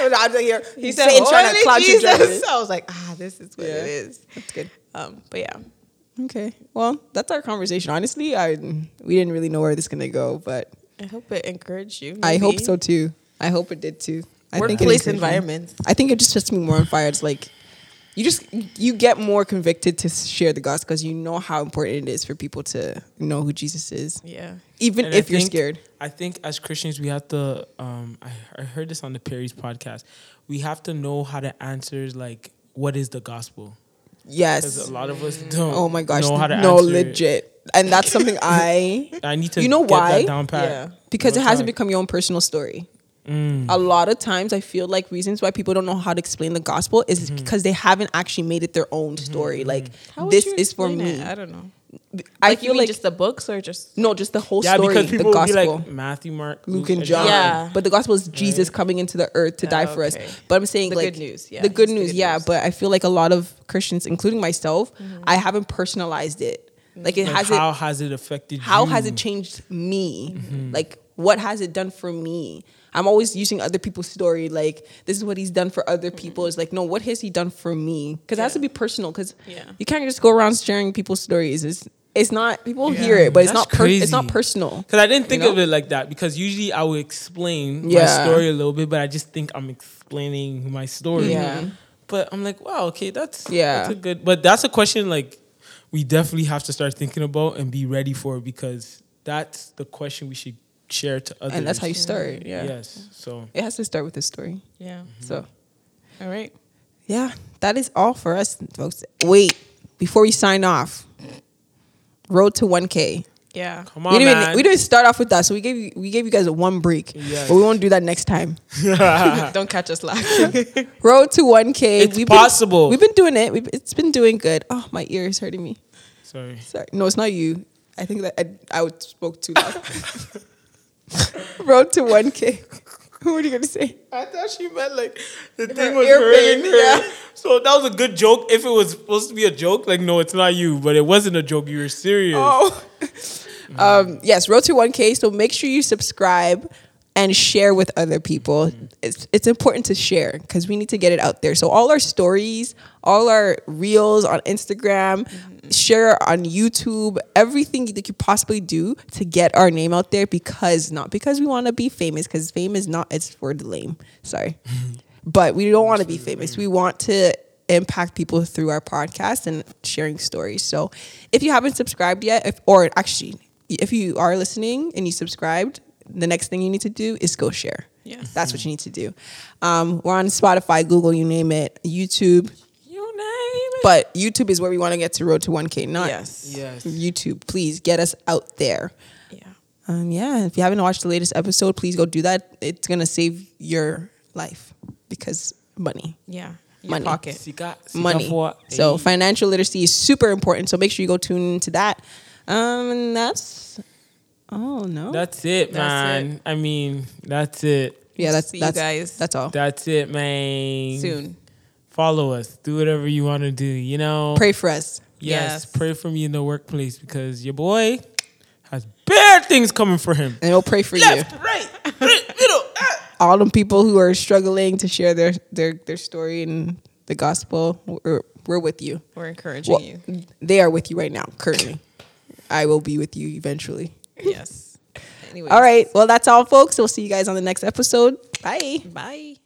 [SPEAKER 2] I was like, here,
[SPEAKER 3] he
[SPEAKER 2] he's
[SPEAKER 3] said,
[SPEAKER 2] trying to
[SPEAKER 3] "Holy
[SPEAKER 2] cloud your
[SPEAKER 3] Jesus."
[SPEAKER 2] judgment.
[SPEAKER 3] I was like, ah, this is what
[SPEAKER 2] Yeah.
[SPEAKER 3] it is.
[SPEAKER 2] That's good.
[SPEAKER 3] Um, but yeah,
[SPEAKER 2] Okay. Well, that's our conversation. Honestly, I we didn't really know where this is gonna go, but
[SPEAKER 3] I hope it encouraged you.
[SPEAKER 2] I hope so too. I hope it did too. I think it
[SPEAKER 3] Workplace
[SPEAKER 2] encouraged
[SPEAKER 3] environments.
[SPEAKER 2] I think it just sets me more on fire. It's like you just you get more convicted to share the gospel because you know how important it is for people to know who Jesus is,
[SPEAKER 3] Yeah.
[SPEAKER 2] even
[SPEAKER 4] And I
[SPEAKER 2] if you're scared.
[SPEAKER 4] I think as Christians, we have to. Um, I, I heard this on the Perry's podcast. We have to know how to answer like what is the gospel
[SPEAKER 2] Yes.
[SPEAKER 4] a lot of us don't.
[SPEAKER 2] Oh my gosh.
[SPEAKER 4] know how to
[SPEAKER 2] no,
[SPEAKER 4] answer it.
[SPEAKER 2] legit. And that's something I
[SPEAKER 4] I need to.
[SPEAKER 2] you know
[SPEAKER 4] get
[SPEAKER 2] why?
[SPEAKER 4] That down pat.
[SPEAKER 3] Yeah.
[SPEAKER 2] because it
[SPEAKER 4] What's
[SPEAKER 2] hasn't
[SPEAKER 4] that?
[SPEAKER 2] become your own personal story.
[SPEAKER 4] Mm.
[SPEAKER 2] A lot of times, I feel like reasons why people don't know how to explain the gospel is
[SPEAKER 4] Mm-hmm.
[SPEAKER 2] because they haven't actually made it their own story. Like
[SPEAKER 3] How would
[SPEAKER 2] this is for me.
[SPEAKER 3] it? I don't know.
[SPEAKER 2] I
[SPEAKER 3] Like, you
[SPEAKER 2] feel
[SPEAKER 3] mean
[SPEAKER 2] like
[SPEAKER 3] just the books or just
[SPEAKER 2] no, just the whole
[SPEAKER 4] Yeah,
[SPEAKER 2] story,
[SPEAKER 4] because
[SPEAKER 2] the
[SPEAKER 4] people will be
[SPEAKER 2] gospel.
[SPEAKER 4] like Matthew, Mark,
[SPEAKER 2] Luke and
[SPEAKER 4] and
[SPEAKER 2] John.
[SPEAKER 3] Yeah.
[SPEAKER 2] But the gospel is Jesus coming into the earth to die
[SPEAKER 3] Oh,
[SPEAKER 2] for us. But I'm saying
[SPEAKER 3] The
[SPEAKER 2] like
[SPEAKER 3] good news, yeah.
[SPEAKER 2] The good
[SPEAKER 3] It's the
[SPEAKER 2] news,
[SPEAKER 3] good
[SPEAKER 2] yeah.
[SPEAKER 3] news.
[SPEAKER 2] But I feel like a lot of Christians, including myself, I haven't personalized it. Like it
[SPEAKER 4] Like,
[SPEAKER 2] hasn't
[SPEAKER 4] how has it affected
[SPEAKER 2] how
[SPEAKER 4] you?
[SPEAKER 2] has it changed me?
[SPEAKER 4] Mm-hmm.
[SPEAKER 2] Like, what has it done for me? I'm always using other people's story. Like, this is what he's done for other mm-hmm. people. It's like, no, what has he done for me? Because it has to be personal. Because
[SPEAKER 3] Yeah.
[SPEAKER 2] you can't just go around sharing people's stories. It's it's not people
[SPEAKER 4] Yeah.
[SPEAKER 2] hear it, but it's not per, it's not personal.
[SPEAKER 4] Because I didn't think
[SPEAKER 2] You know?
[SPEAKER 4] of it like that. Because usually I would explain my story a little bit, but I just think I'm explaining my story.
[SPEAKER 2] Yeah. Mm-hmm.
[SPEAKER 4] But I'm like, wow, okay, that's
[SPEAKER 2] Yeah.
[SPEAKER 4] that's a good. But that's a question like we definitely have to start thinking about and be ready for because that's the question we should share to others.
[SPEAKER 2] And that's how you start. Yeah.
[SPEAKER 4] Yes. So
[SPEAKER 2] It has to start with this story.
[SPEAKER 3] yeah. Mm-hmm.
[SPEAKER 2] So,
[SPEAKER 3] All right.
[SPEAKER 2] yeah, that is all for us, folks. Wait, before we sign off, road to 1K.
[SPEAKER 3] Yeah.
[SPEAKER 4] come on,
[SPEAKER 2] we didn't
[SPEAKER 4] man.
[SPEAKER 2] even, we didn't start off with that, so we gave you we gave you guys a one break,
[SPEAKER 4] Yes.
[SPEAKER 2] but we won't do that next time.
[SPEAKER 3] Don't catch us lacking.
[SPEAKER 2] Road to 1K.
[SPEAKER 4] It's
[SPEAKER 2] we've
[SPEAKER 4] possible.
[SPEAKER 2] Been, we've been doing it. We've, it's been doing good. Oh, my ear is hurting me.
[SPEAKER 4] Sorry.
[SPEAKER 2] Sorry, no, it's not you. I think that I, I spoke too loud. Road to 1K. What are you gonna say?
[SPEAKER 4] I thought she meant like the
[SPEAKER 2] Her
[SPEAKER 4] thing was hurting her.
[SPEAKER 2] yeah.
[SPEAKER 4] So that was a good joke. If it was supposed to be a joke, like no, it's not you, but it wasn't a joke. You were serious.
[SPEAKER 2] Oh. um, yes, Road to 1K. So make sure you subscribe and share with other people. It's, it's important to share because we need to get it out there. So all our stories, all our reels on Instagram, share on YouTube, everything that you possibly do to get our name out there because not because we want to be famous because fame is not it's for the lame. Sorry. but we don't want to be famous. We want to impact people through our podcast and sharing stories. So if you haven't subscribed yet, if, or actually, if you are listening and you subscribed, the next thing you need to do is go share.
[SPEAKER 3] Yes.
[SPEAKER 2] That's what you need to do. Um, we're on Spotify, Google, you name it, YouTube.
[SPEAKER 4] You name it.
[SPEAKER 2] But YouTube is where we want to get to Road to 1K, not
[SPEAKER 3] yes.
[SPEAKER 4] yes.
[SPEAKER 2] YouTube. Please get us out there.
[SPEAKER 3] Yeah.
[SPEAKER 2] Um, yeah, if you haven't watched the latest episode, please go do that. It's gonna save your life because money,
[SPEAKER 3] Yeah. Your
[SPEAKER 2] Money.
[SPEAKER 3] pocket.
[SPEAKER 4] Sika, Sika
[SPEAKER 2] money.
[SPEAKER 4] for-
[SPEAKER 2] So
[SPEAKER 4] Hey.
[SPEAKER 2] financial literacy is super important. So make sure you go tune into that. Um, and that's oh no,
[SPEAKER 4] That's it,
[SPEAKER 3] That's
[SPEAKER 4] man. I mean, that's it.
[SPEAKER 2] yeah, that's
[SPEAKER 3] See you
[SPEAKER 2] that's
[SPEAKER 3] guys
[SPEAKER 2] That's all.
[SPEAKER 4] That's it, man.
[SPEAKER 3] Soon.
[SPEAKER 4] Follow us. Do whatever you want to do. You know.
[SPEAKER 2] Pray for us.
[SPEAKER 4] Yes,
[SPEAKER 3] Yes.
[SPEAKER 4] Pray for me in the workplace because your boy has bad things coming for him.
[SPEAKER 2] And we'll pray for you.
[SPEAKER 4] Left, right, right, middle. ah.
[SPEAKER 2] All them people who are struggling to share their their their story and the gospel, we're, we're with you.
[SPEAKER 3] We're encouraging
[SPEAKER 2] Well,
[SPEAKER 3] you.
[SPEAKER 2] they are with you right now, currently. I will be with you eventually.
[SPEAKER 3] Yes. Anyways.
[SPEAKER 2] All right. Well, that's all, folks. We'll see you guys on the next episode. Bye.
[SPEAKER 3] Bye.